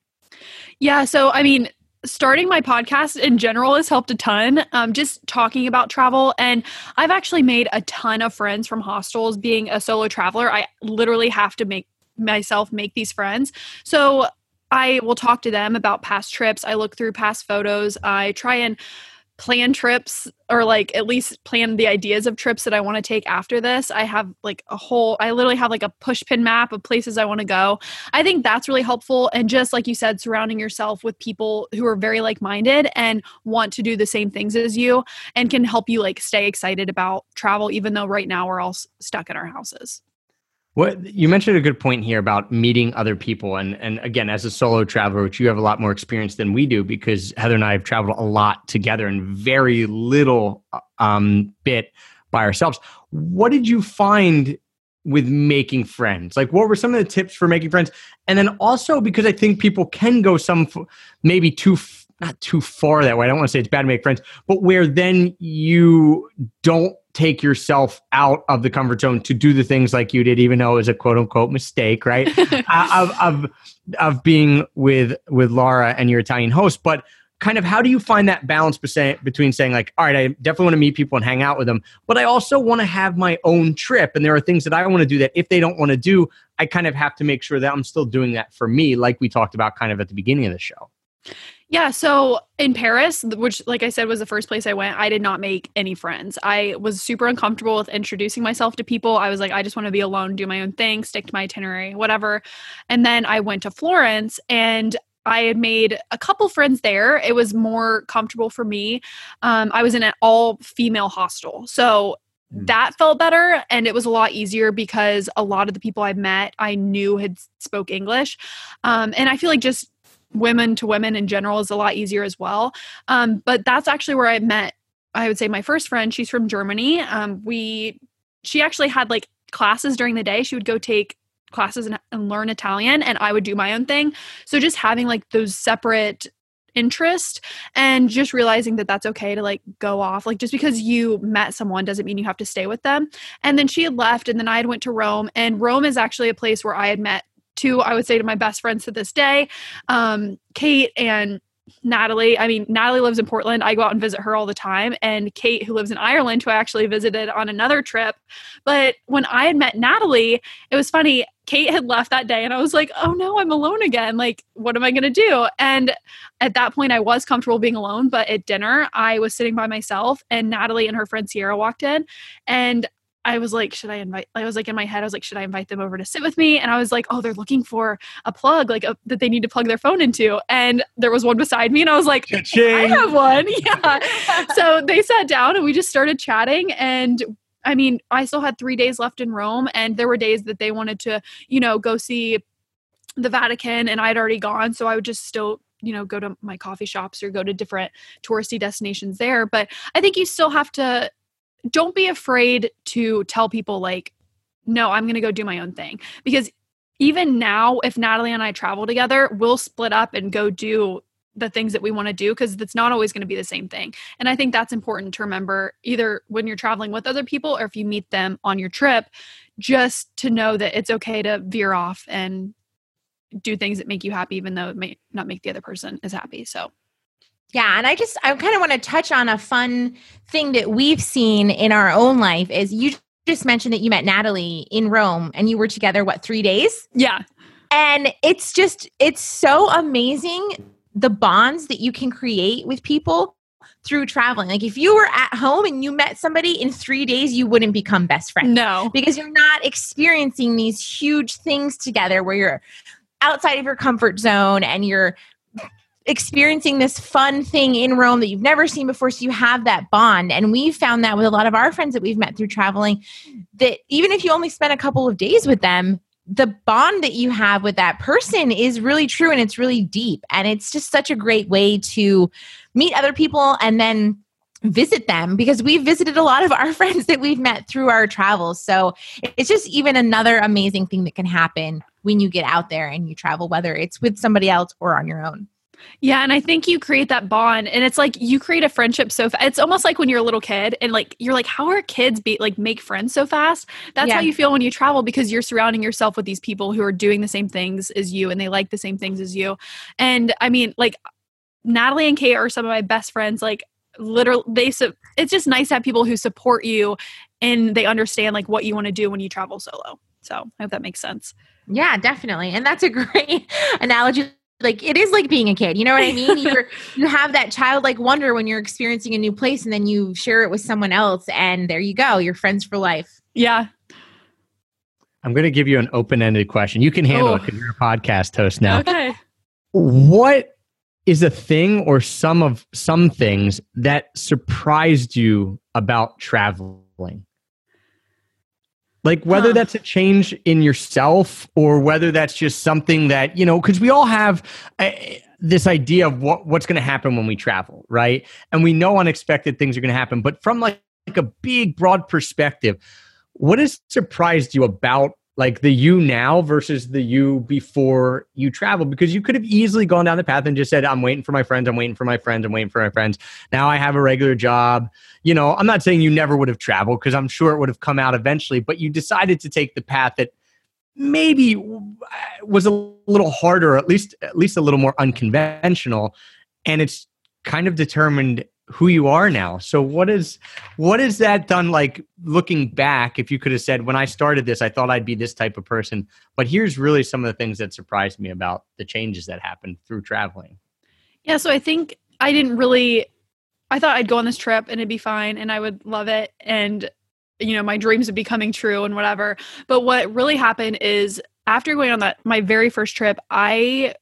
Yeah, so I mean, starting my podcast in general has helped a ton. Um, just talking about travel. And I've actually made a ton of friends from hostels. Being a solo traveler, I literally have to make myself make these friends. So I will talk to them about past trips. I look through past photos. I try and plan trips or like at least plan the ideas of trips that I want to take after this. I have like a whole I literally have like a push pin map of places I want to go. I think that's really helpful and just like you said surrounding yourself with people who are very like-minded and want to do the same things as you and can help you like stay excited about travel even though right now we're all stuck in our houses. What you mentioned a good point here about meeting other people, and and again, as a solo traveler, which you have a lot more experience than we do, because Heather and I have traveled a lot together and very little um, bit by ourselves. What did you find with making friends? Like, what were some of the tips for making friends? And then also because I think people can go some maybe too not too far that way. I don't want to say it's bad to make friends, but where then you don't take yourself out of the comfort zone to do the things like you did, even though it was a quote unquote mistake, right? (laughs) uh, of, of of being with with Laura and your Italian host, but kind of how do you find that balance between saying like all right i definitely want to meet people and hang out with them but i also want to have my own trip and there are things that i want to do that if they don't want to do i kind of have to make sure that i'm still doing that for me like we talked about kind of at the beginning of the show Yeah, so in Paris, which like I said was the first place I went, I did not make any friends. I was super uncomfortable with introducing myself to people. I was like I just want to be alone, do my own thing, stick to my itinerary, whatever. And then I went to Florence and I had made a couple friends there. It was more comfortable for me. Um, I was in an all female hostel. So Hmm. that felt better and it was a lot easier because a lot of the people I met I knew had spoke English. Um, and I feel like just women to women in general is a lot easier as well. Um, but that's actually where I met, I would say, my first friend. She's from Germany. Um, we, she actually had like classes during the day. She would go take classes and, and learn Italian, and I would do my own thing. So just having like those separate interest and just realizing that that's okay to like go off like just because you met someone doesn't mean you have to stay with them and then she had left and then i had went to rome and rome is actually a place where i had met two i would say to my best friends to this day um, kate and Natalie. I mean, Natalie lives in Portland. I go out and visit her all the time. And Kate, who lives in Ireland, who I actually visited on another trip. But when I had met Natalie, it was funny. Kate had left that day, and I was like, oh no, I'm alone again. Like, what am I going to do? And at that point, I was comfortable being alone. But at dinner, I was sitting by myself, and Natalie and her friend Sierra walked in. And I was like, should I invite? I was like in my head, I was like, should I invite them over to sit with me? And I was like, oh, they're looking for a plug, like a, that they need to plug their phone into. And there was one beside me, and I was like, I Cha-ching. have one. (laughs) Yeah. (laughs) so they sat down and we just started chatting. And I mean, I still had three days left in Rome, and there were days that they wanted to, you know, go see the Vatican, and I'd already gone. So I would just still you know go to my coffee shops or go to different touristy destinations there but i think you still have to don't be afraid to tell people like no i'm going to go do my own thing. Because even now if natalie and i travel together we'll split up and go do the things that we want to do because it's not always going to be the same thing. And i think that's important to remember either when you're traveling with other people or if you meet them on your trip just to know that it's okay to veer off and do things that make you happy even though it may not make the other person as happy. So Yeah, and I just I kind of want to touch on a fun thing that we've seen in our own life is you just mentioned that you met Natalie in Rome and you were together what 3 days? yeah And it's just it's so amazing the bonds that you can create with people through traveling. Like if you were at home and you met somebody in 3 days you wouldn't become best friends no because you're not experiencing these huge things together where you're outside of your comfort zone and you're experiencing this fun thing in Rome that you've never seen before. So you have that bond. And we've found that with a lot of our friends that we've met through traveling, that even if you only spend a couple of days with them, the bond that you have with that person is really true and it's really deep. And it's just such a great way to meet other people and then visit them because we've visited a lot of our (laughs) friends that we've met through our travels. So it's just even another amazing thing that can happen when you get out there and you travel, whether it's with somebody else or on your own. Yeah, and I think you create that bond, and it's like you create a friendship so fast. It's almost like when you're a little kid, and like you're like, how are kids be like make friends so fast? That's Yeah. how you feel when you travel because you're surrounding yourself with these people who are doing the same things as you, and they like the same things as you. And I mean, like Natalie and Kate are some of my best friends. Like literally they su- it's just nice to have people who support you and they understand like what you want to do when you travel solo. So I hope that makes sense. Yeah, definitely. And that's a (laughs) great analogy. Like it is like being a kid. You know what I mean? You're, (laughs) you have that childlike wonder when you're experiencing a new place and then you share it with someone else and there you go. You're friends for life. Yeah. I'm going to give you an open ended question. You can handle Oh. it because you're a podcast host now. Okay. What is a thing or some of some things that surprised you about traveling? Like whether Huh. that's a change in yourself or whether that's just something that, you know, because we all have uh, this idea of what, what's going to happen when we travel, right? And we know unexpected things are going to happen. But from like, like a big, broad perspective, what has surprised you about like the you now versus the you before you travel because you could have easily gone down the path and just said i'm waiting for my friends i'm waiting for my friends i'm waiting for my friends. Now i have a regular job. You know i'm not saying you never would have traveled because i'm sure it would have come out eventually but you decided to take the path that maybe was a little harder at least at least a little more unconventional and it's kind of determined who you are now so what is what is that done like looking back if you could have said when i started this i thought i'd be this type of person but here's really some of the things that surprised me about the changes that happened through traveling Yeah, so I think I didn't really I thought I'd go on this trip and it'd be fine and I would love it and you know, my dreams would be coming true and whatever. But what really happened is after going on that my very first trip, I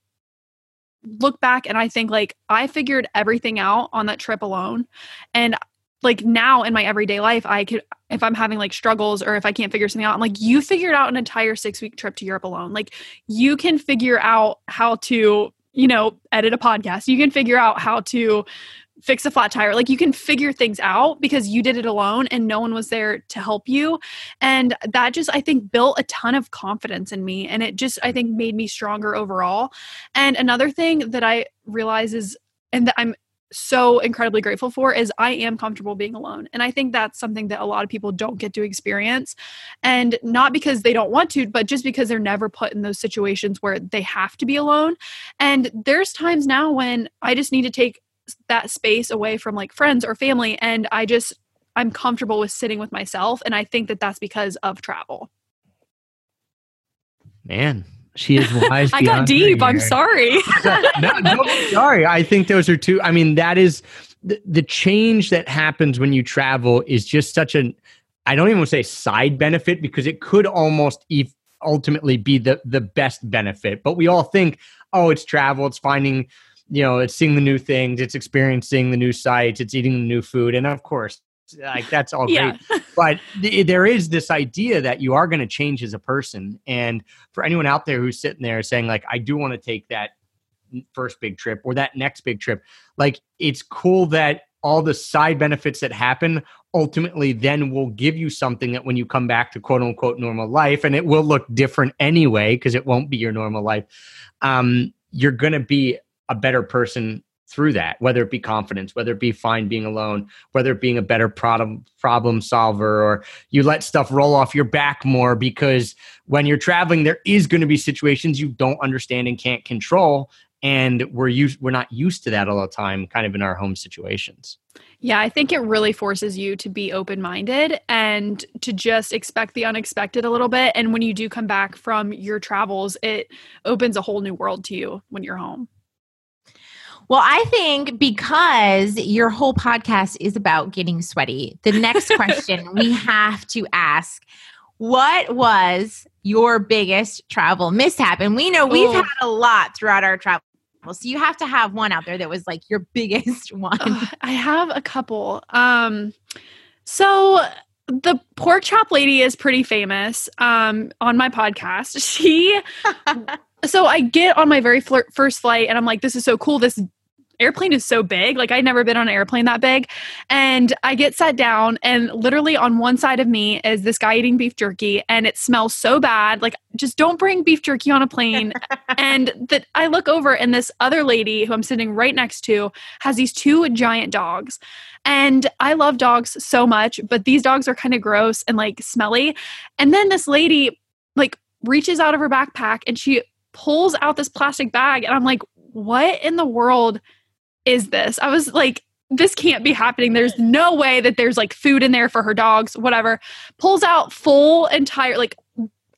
look back and I think like I figured everything out on that trip alone. And like now in my everyday life, I could if I'm having like struggles or if I can't figure something out, I'm like, you figured out an entire six week trip to Europe alone. Like you can figure out how to, you know, edit a podcast. You can figure out how to fix a flat tire. Like you can figure things out because you did it alone and no one was there to help you. And that just, I think, built a ton of confidence in me. And it just, I think, made me stronger overall. And another thing that I realize is, and that I'm so incredibly grateful for is I am comfortable being alone. And I think that's something that a lot of people don't get to experience. And not because they don't want to, but just because they're never put in those situations where they have to be alone. And there's times now when I just need to take that space away from like friends or family. And I just, I'm comfortable with sitting with myself. And I think that that's because of travel. man she is (laughs) wise I got deep. I'm sorry. (laughs) no, no, sorry. I think those are two. I mean, that is the, the change that happens when you travel is just such an. I don't even want to say side benefit because it could almost e- ultimately be the the best benefit. But we all think, oh, it's travel. It's finding, you know, it's seeing the new things. It's experiencing the new sights. It's eating the new food, and of course, like that's all great but th- there is this idea that you are going to change as a person and for anyone out there who's sitting there saying like i do want to take that first big trip or that next big trip like it's cool that all the side benefits that happen ultimately then will give you something that when you come back to quote unquote normal life and it will look different anyway because it won't be your normal life um, you're going to be a better person through that whether it be confidence whether it be fine being alone whether it being a better problem problem solver or you let stuff roll off your back more because when you're traveling there is going to be situations you don't understand and can't control and we're used we're not used to that all the time kind of in our home situations Yeah, I think it really forces you to be open minded and to just expect the unexpected a little bit. And when you do come back from your travels, it opens a whole new world to you when you're home. Well, I think because your whole podcast is about getting sweaty, the next (laughs) question we have to ask what was your biggest travel mishap? And we know we've Oh. had a lot throughout our travel. So you have to have one out there that was like your biggest (laughs) one. Ugh, I have a couple. Um, so the pork chop lady is pretty famous um, on my podcast. (laughs) She, so I get on my very flir- first flight and I'm like, this is so cool. This airplane is so big. Like I'd never been on an airplane that big. And I get sat down and literally on one side of me is this guy eating beef jerky and it smells so bad. Like just don't bring beef jerky on a plane. (laughs) and that I look over and this other lady who I'm sitting right next to has these two giant dogs. And I love dogs so much, but these dogs are kind of gross and like smelly. And then this lady like reaches out of her backpack and she pulls out this plastic bag and I'm like, what in the world is this? I was like, this can't be happening. There's no way that there's like food in there for her dogs, whatever. Pulls out full entire like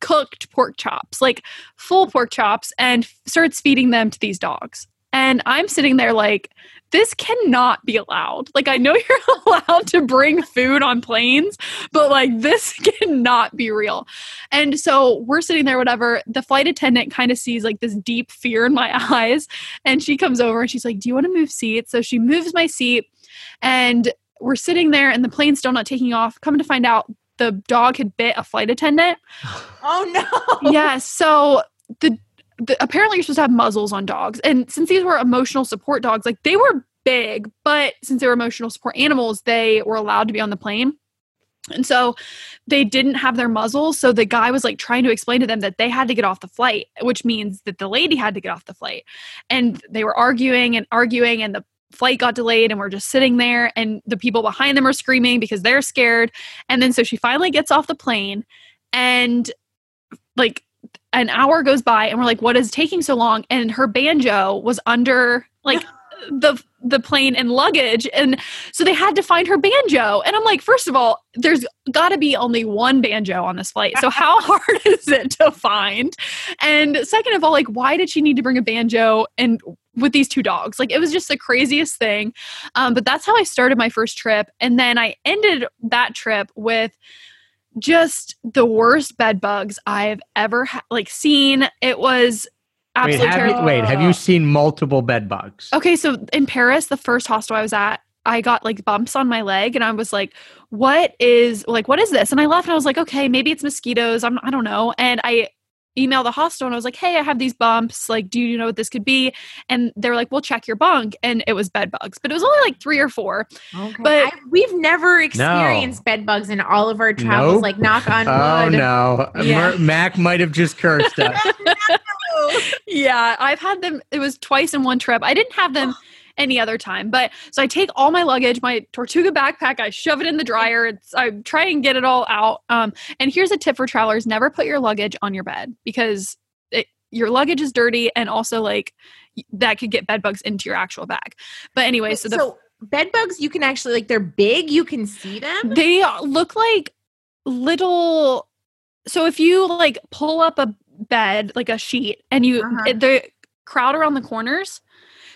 cooked pork chops, like full pork chops, and starts feeding them to these dogs. And I'm sitting there like, this cannot be allowed. Like, I know (laughs) you're allowed to bring food on planes, but like, this (laughs) cannot be real. And so we're sitting there, whatever. The flight attendant kind of sees like this deep fear in my (laughs) eyes. And she comes over and she's like, Do you want to move seats? So she moves my seat. And we're sitting there, and the plane's still not taking off. Coming to find out, the dog had bit a flight attendant. (sighs) Oh no. yeah. So the the, apparently you're supposed to have muzzles on dogs. And since these were emotional support dogs like they were big but since they were emotional support animals they were allowed to be on the plane. And so they didn't have their muzzles. So the guy was like trying to explain to them that they had to get off the flight which means that the lady had to get off the flight. And they were arguing and arguing and the flight got delayed and we're just sitting there and the people behind them are screaming because they're scared. And then so she finally gets off the plane and like an hour goes by and we're like what is taking so long? And her banjo was under like (laughs) the the plane and luggage. And so they had to find her banjo. And i'm like first of all there's got to be only one banjo on this flight. So how (laughs) hard is it to find? And second of all like why did she need to bring a banjo and with these two dogs? Like it was just the craziest thing. Um, but that's how i started my first trip. And then i ended that trip with just the worst bed bugs I've ever ha- like seen. It was Wait absolutely have, terrible. you, wait, have you seen multiple bed bugs? Okay, so in Paris, the first hostel I was at, I got like bumps on my leg, and I was like, "What is like what is this?" And I left, and I was like, "Okay, maybe it's mosquitoes. I'm I don't know." And I emailed the hostel, and I was like, "Hey, I have these bumps. Like, do you know what this could be?" And they were like, "We'll check your bunk," and it was bed bugs, but it was only like three or four. Okay. But- I, we've never experienced bed bugs in all of our travels. Nope. Like knock on oh, wood. Oh no, Yeah. Mer- Mac might have just cursed us. (laughs) yeah, I've had them. It was twice in one trip. I didn't have them (gasps) (gasps) (gasps) any other time, but so I take all my luggage, my Tortuga backpack, I shove it in the dryer. It's I try and get it all out. Um, and here's a tip for travelers: never put your luggage on your bed because it, your luggage is dirty, and also like that could get bed bugs into your actual bag. But anyway, so the so bed bugs, you can actually like they're big. You can see them. they look like little so if you like pull up a bed like a sheet and you Uh-huh. they crowd around the corners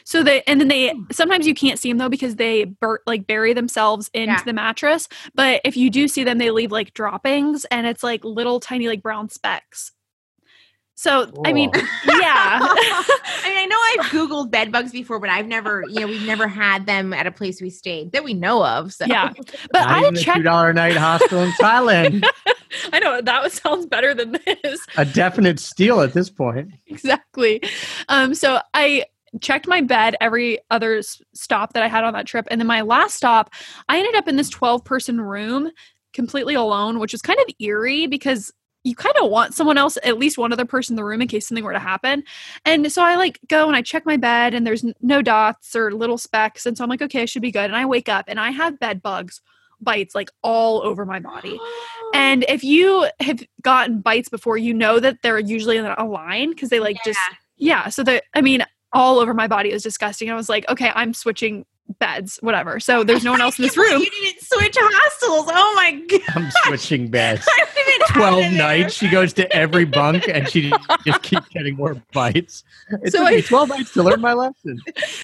so they and then they sometimes you can't see them though because they bur- like bury themselves into Yeah. the mattress but if you do see them they leave like droppings and it's like little tiny like brown specks so i mean yeah (laughs) (laughs) I mean, I know I've Googled bed bugs before, but I've never, you know, we've never had them at a place we stayed that we know of. So Yeah. (laughs) but Not i even a two dollar night hostel in Thailand. i know that was- sounds better than this a definite steal at this point. exactly. Um, so I checked my bed every other stop that I had on that trip. And then my last stop, I ended up in this 12 person room completely alone, which was kind of eerie because you kind of want someone else, at least one other person in the room in case something were to happen. And so I like go and I check my bed and there's no dots or little specks. And so I'm like, okay, I should be good. And I wake up and I have bed bugs bites like all over my body. (gasps) And if you have gotten bites before, you know that they're usually in a line because they like just yeah. So that I mean, all over my body it was disgusting. I was like, okay, I'm switching beds, whatever. So there's no one else in this (laughs) room. You didn't switch hostels. Oh my (laughs) god! I'm switching (laughs) beds. I don't even Twelve nights. She goes to every bunk and she just keeps getting more bites. It So took me twelve nights to learn my lesson.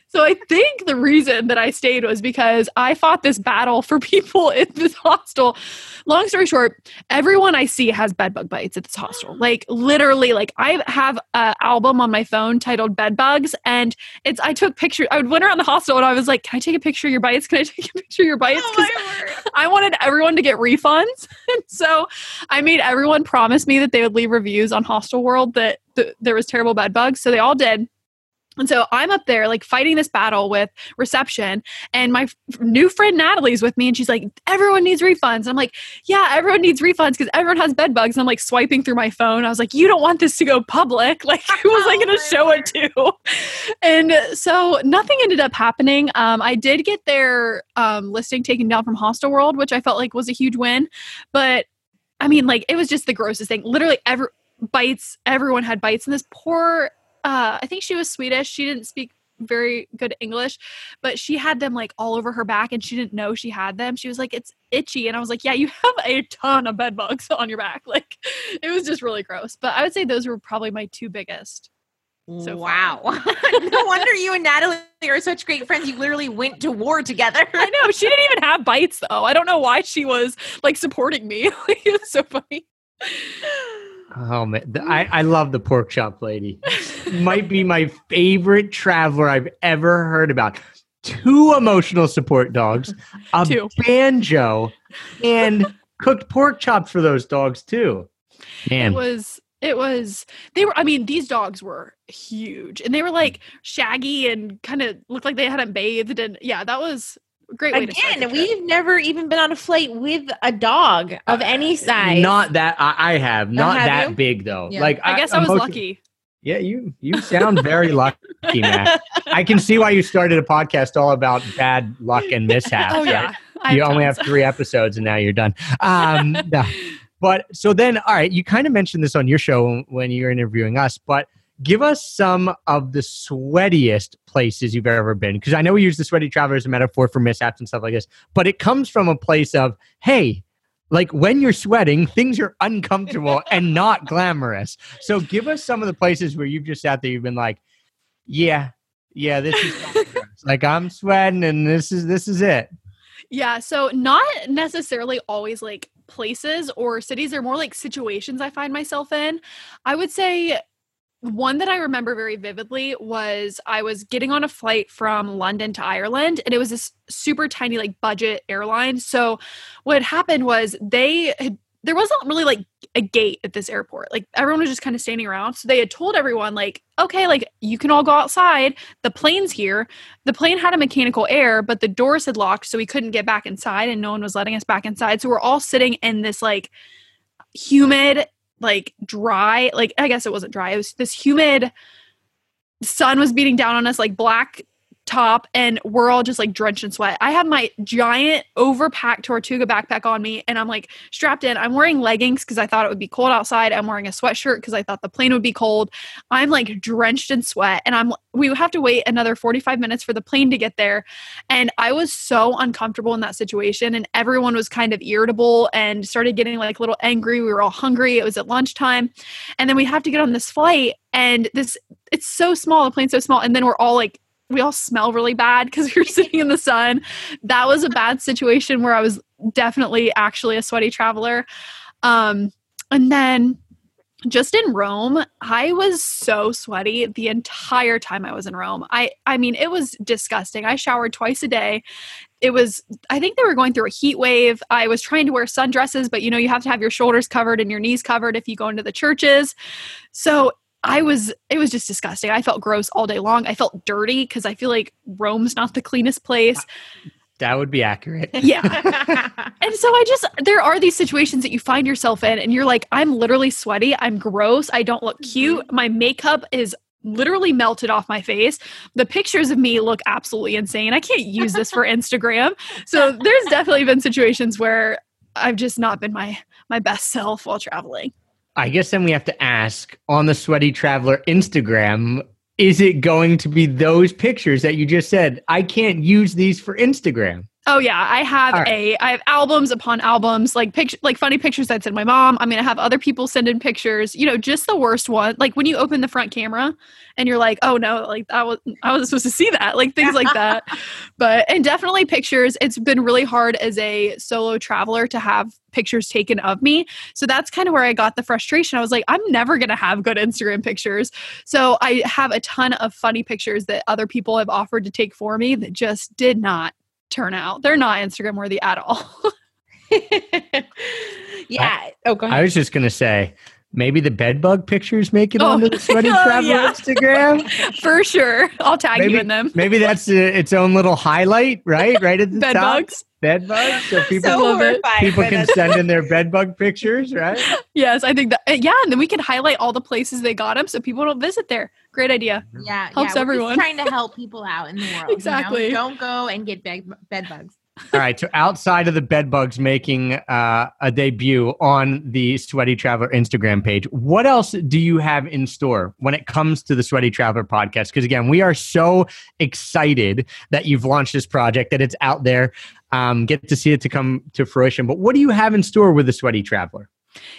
So I think the reason that I stayed was because I fought this battle for (laughs) people in this hostel. Long story short, everyone I see has bed bug bites at this hostel. (gasps) Like literally, like I have an album on my phone titled Bed Bugs, and it's I took pictures. I would went around the hostel and I was like, "Can I take a picture of your bites? Can I (laughs) take a picture of your bites?" Oh. (laughs) I wanted everyone to get refunds. And so I made everyone promise me that they would leave reviews on Hostel World that th- there was terrible bed bugs. So they all did. And so I'm up there like fighting this battle with reception and my f- new friend Natalie's with me and she's like everyone needs refunds. And I'm like, yeah, everyone needs refunds because everyone has bed bugs. And I'm like swiping through my phone. I was like, you don't want this to go public. (laughs) Like who was I Oh, going to show it to? And so nothing ended up happening. Um, I did get their um, listing taken down from Hostel World, which I felt like was a huge win. But I mean, like, it was just the grossest thing. Literally, every bites, everyone had bites. And this poor, uh, I think she was Swedish. She didn't speak very good English, but she had them like all over her back and she didn't know she had them. She was like, It's itchy. And I was like, Yeah, you (laughs) have a ton of bed bugs (laughs) on your back. Like it was just really gross. But I would say those were probably my two biggest. So wow. (laughs) no wonder you and Natalie are such great friends. You literally went to war together. I know. She didn't even have bites though. I don't know why she was like supporting me. Like, it was so funny. Oh man, I, I love the pork chop lady. Might be my favorite traveler I've ever heard about. Two emotional support dogs, a Two. banjo, and cooked pork chops for those dogs too. Man, It was it was they were I mean, these dogs were huge and they were like shaggy and kind of looked like they hadn't bathed and yeah, that was great way to start the Again, trip. we've never even been on a flight with a dog of uh, any size. not that I, I have, not have that you? big though. Yeah. Like I guess I was emotion- lucky. Yeah, you you sound very lucky, Matt. I can see why you started a podcast all about bad luck and mishaps. Oh yeah. I you only have three episodes and now you're done. Um, (laughs) no. But so then, all right, you kind of mentioned this on your show when you're interviewing us, but give us some of the sweatiest places you've ever been. Because I know we use the sweaty traveler as a metaphor for mishaps and stuff like this, but it comes from a place of, hey, like when you're sweating, things are uncomfortable and not glamorous. So give us some of the places where you've just sat there, you've been like, yeah, yeah, this is (laughs) like I'm sweating and this is this is it. Yeah, so not necessarily always like places or cities, they're more like situations I find myself in. I would say one that I remember very vividly was I was getting on a flight from London to Ireland and it was this super tiny like budget airline. So what happened was they had there wasn't really like a gate at this airport. Like everyone was just kind of standing around. So they had told everyone like, okay, like you can all go outside. The plane's here. The plane had a mechanical air, but the doors had locked, so we couldn't get back inside, and no one was letting us back inside. So we're all sitting in this like humid, like dry, like I guess it wasn't dry. It was this humid. Sun was beating down on us like black top and we're all just like drenched in sweat. I have my giant overpacked Tortuga backpack on me and I'm like strapped in. I'm wearing leggings because I thought it would be cold outside. I'm wearing a sweatshirt because I thought the plane would be cold. I'm like drenched in sweat and I'm we have to wait another 45 minutes for the plane to get there. And I was so uncomfortable in that situation and everyone was kind of irritable and started getting like a little angry. We were all hungry. It was at lunchtime. And then we have to get on this flight and this it's so small, the plane's so small and then we're all like we all smell really bad because we were sitting in the sun. That was a bad situation where I was definitely actually a sweaty traveler. Um, and then just in Rome, I was so sweaty the entire time I was in Rome. I I mean, it was disgusting. I showered twice a day. It was I think they were going through a heat wave. I was trying to wear sundresses, but you know, you have to have your shoulders covered and your knees covered if you go into the churches. So I was it was just disgusting. I felt gross all day long. I felt dirty because I feel like Rome's not the cleanest place. That would be accurate. (laughs) Yeah. And so I just there are these situations that you find yourself in and you're like, I'm literally sweaty, I'm gross, I don't look cute, mm-hmm. my makeup is literally melted off my face. The pictures of me look absolutely insane. I can't use this for (laughs) Instagram. So there's definitely been situations where I've just not been my my best self while traveling. I guess then we have to ask on the Sweaty Traveler Instagram, is it going to be those pictures that you just said? I can't use these for Instagram. Oh yeah, I have right. a I have albums upon albums, like picture like funny pictures I'd send my mom. I'm gonna have other people send in pictures. You know, just the worst one. Like when you open the front camera and you're like, oh no, like I was I wasn't supposed to see that, like things like (laughs) that. But and definitely pictures. It's been really hard as a solo traveler to have pictures taken of me. So that's kind of where I got the frustration. I was like, I'm never gonna have good Instagram pictures. So I have a ton of funny pictures that other people have offered to take for me that just did not turn out. They're not Instagram worthy at all. (laughs) yeah. oh, go I was just to say, maybe the bed bug pictures make it Oh. onto the Sweaty Oh, (laughs) yeah. Instagram. For sure. I'll tag Maybe, you in them. maybe that's uh, its own little highlight, right? (laughs) Right at the Bed top. bugs. Bed bugs. So people, so love it. horrified people can send in their bed bug pictures, right? Yes, I think that. Yeah, and then we can highlight all the places they got them so people don't visit there. Great idea. Yeah, Helps yeah, we're everyone. Just trying to help people out in the world. you know? Exactly. Don't go and get bed, bed bugs. All right. So outside of the bed bugs making uh, a debut on the Sweaty Traveler Instagram page, what else do you have in store when it comes to the Sweaty Traveler podcast? Because again, we are so excited that you've launched this project, that it's out there. Um, get to see it to come to fruition. But what do you have in store with the Sweaty Traveler?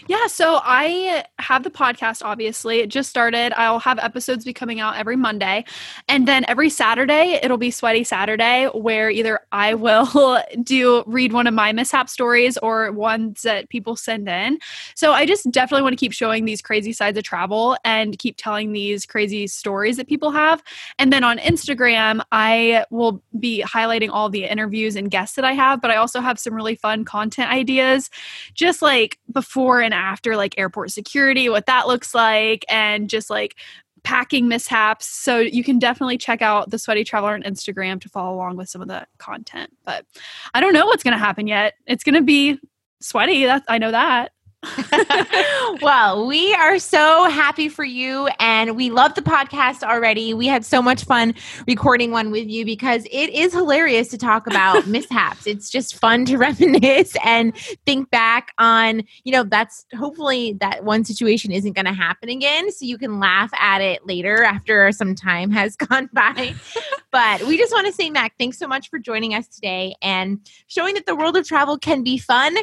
Yeah, so I have the podcast, obviously. It just started. I'll have episodes be coming out every Monday. And then every Saturday, it'll be Sweaty Saturday, where either I will (laughs) do read one of my mishap stories or ones that people send in. So I just definitely want to keep showing these crazy sides of travel and keep telling these crazy stories that people have. And then on Instagram, I will be highlighting all the interviews and guests that I have, but I also have some really fun content ideas, just like before and after, like airport security, what that looks like, and just like packing mishaps. So you can definitely check out the Sweaty Traveler on Instagram to follow along with some of the content. But I don't know what's going to happen yet. It's going to be sweaty. That I know that. (laughs) (laughs) well, we are so happy for you and we love the podcast already. We had so much fun recording one with you because it is hilarious to talk about (laughs) mishaps. It's just fun to reminisce and think back on, you know, that's hopefully that one situation isn't going to happen again. So you can laugh at it later after some time has gone by. but we just want to say, Mac, thanks so much for joining us today and showing that the world of travel can be fun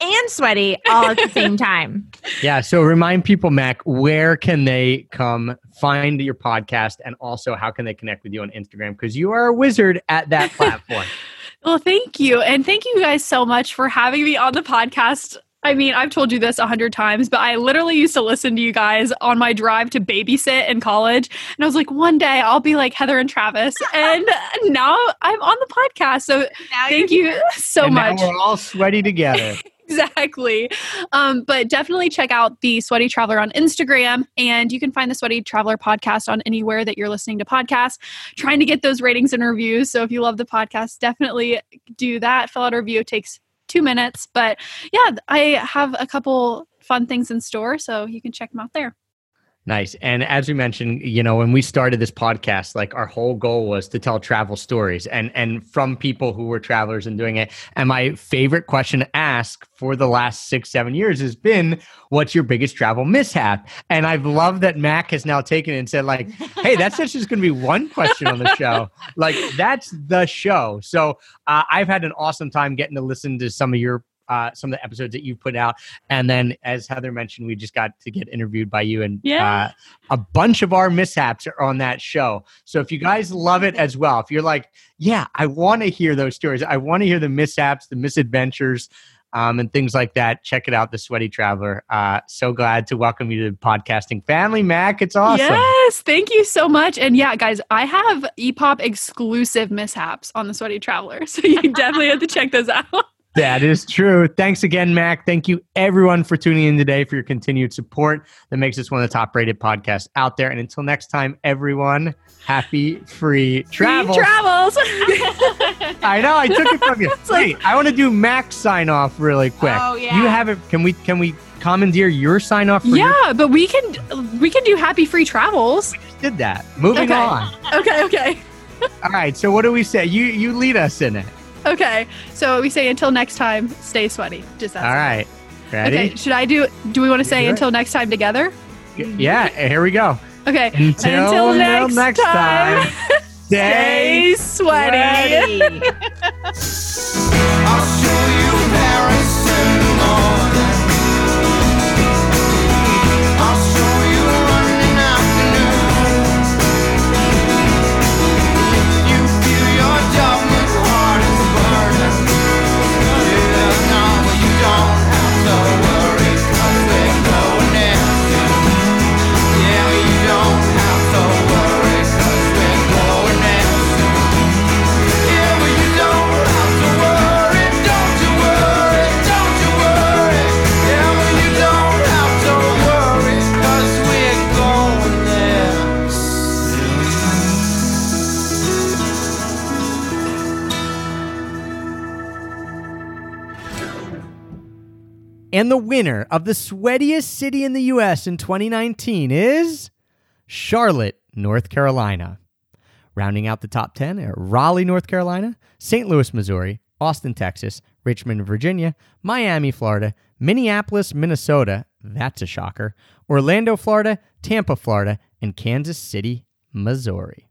and sweaty all at the same time. (laughs) Yeah. So remind people, Mac, where can they come find your podcast and also how can they connect with you on Instagram? Because you are a wizard at that platform. (laughs) well, thank you. And thank you guys so much for having me on the podcast. I mean, I've told you this a hundred times, but I literally used to listen to you guys on my drive to babysit in college. And I was like, one day I'll be like Heather and Travis. (laughs) And now I'm on the podcast. So Now thank you're you so and much. Now we're all sweaty together. Exactly. Um, but definitely check out the Sweaty Traveler on Instagram, and you can find the Sweaty Traveler podcast on anywhere that you're listening to podcasts. Trying to get those ratings and reviews. So if you love the podcast, definitely do that. Fill out a review. It takes two minutes. But yeah, I have a couple fun things in store, so you can check them out there. Nice. And as we mentioned, you know, when we started this podcast, like our whole goal was to tell travel stories and and from people who were travelers and doing it. And my favorite question to ask for the last six, seven years has been, what's your biggest travel mishap? And I've loved that Mac has now taken it and said, like, hey, that's (laughs) just gonna be one question on the show. like that's the show. So uh, I've had an awesome time getting to listen to some of your uh, some of the episodes that you've put out. And then, as Heather mentioned, we just got to get interviewed by you, and Yeah. uh, a bunch of our mishaps are on that show. So if you guys love it as well, if you're like, yeah, I want to hear those stories, I want to hear the mishaps, the misadventures. Um, and things like that. Check it out, The Sweaty Traveler. Uh, so glad to welcome you to the podcasting family, Mac. It's awesome. Yes, thank you so much. And yeah, guys, I have EPOP exclusive mishaps on the Sweaty Traveler, (laughs) so you definitely have to check those out. That is true. Thanks again, Mac. Thank you, everyone, for tuning in today, for your continued support that makes us one of the top rated podcasts out there. And until next time, everyone, happy free travel. Free travels. (laughs) (laughs) I know, I took it from you. Wait, I want to do Mac sign off really quick. Oh, yeah. You have it. Can we, can we commandeer your sign off for your yeah, but we can we can do happy free travels. did that. Moving Okay. on. (laughs) Okay, okay. All right. So what do we say? You you lead us in it. (laughs) Okay. So we say until next time, stay sweaty. Just that. All right. Ready? Okay. Should I do do we want to say do it. until next time together? Yeah. Here we go. Okay. Until, next, time. (laughs) Stay sweaty. Sweaty. I'll show you Paris (laughs) And the winner of the sweatiest city in the US in 2019 is Charlotte, North Carolina. Rounding out the top 10 are Raleigh, North Carolina, St. Louis, Missouri, Austin, Texas, Richmond, Virginia, Miami, Florida, Minneapolis, Minnesota, that's a shocker, Orlando, Florida, Tampa, Florida, and Kansas City, Missouri.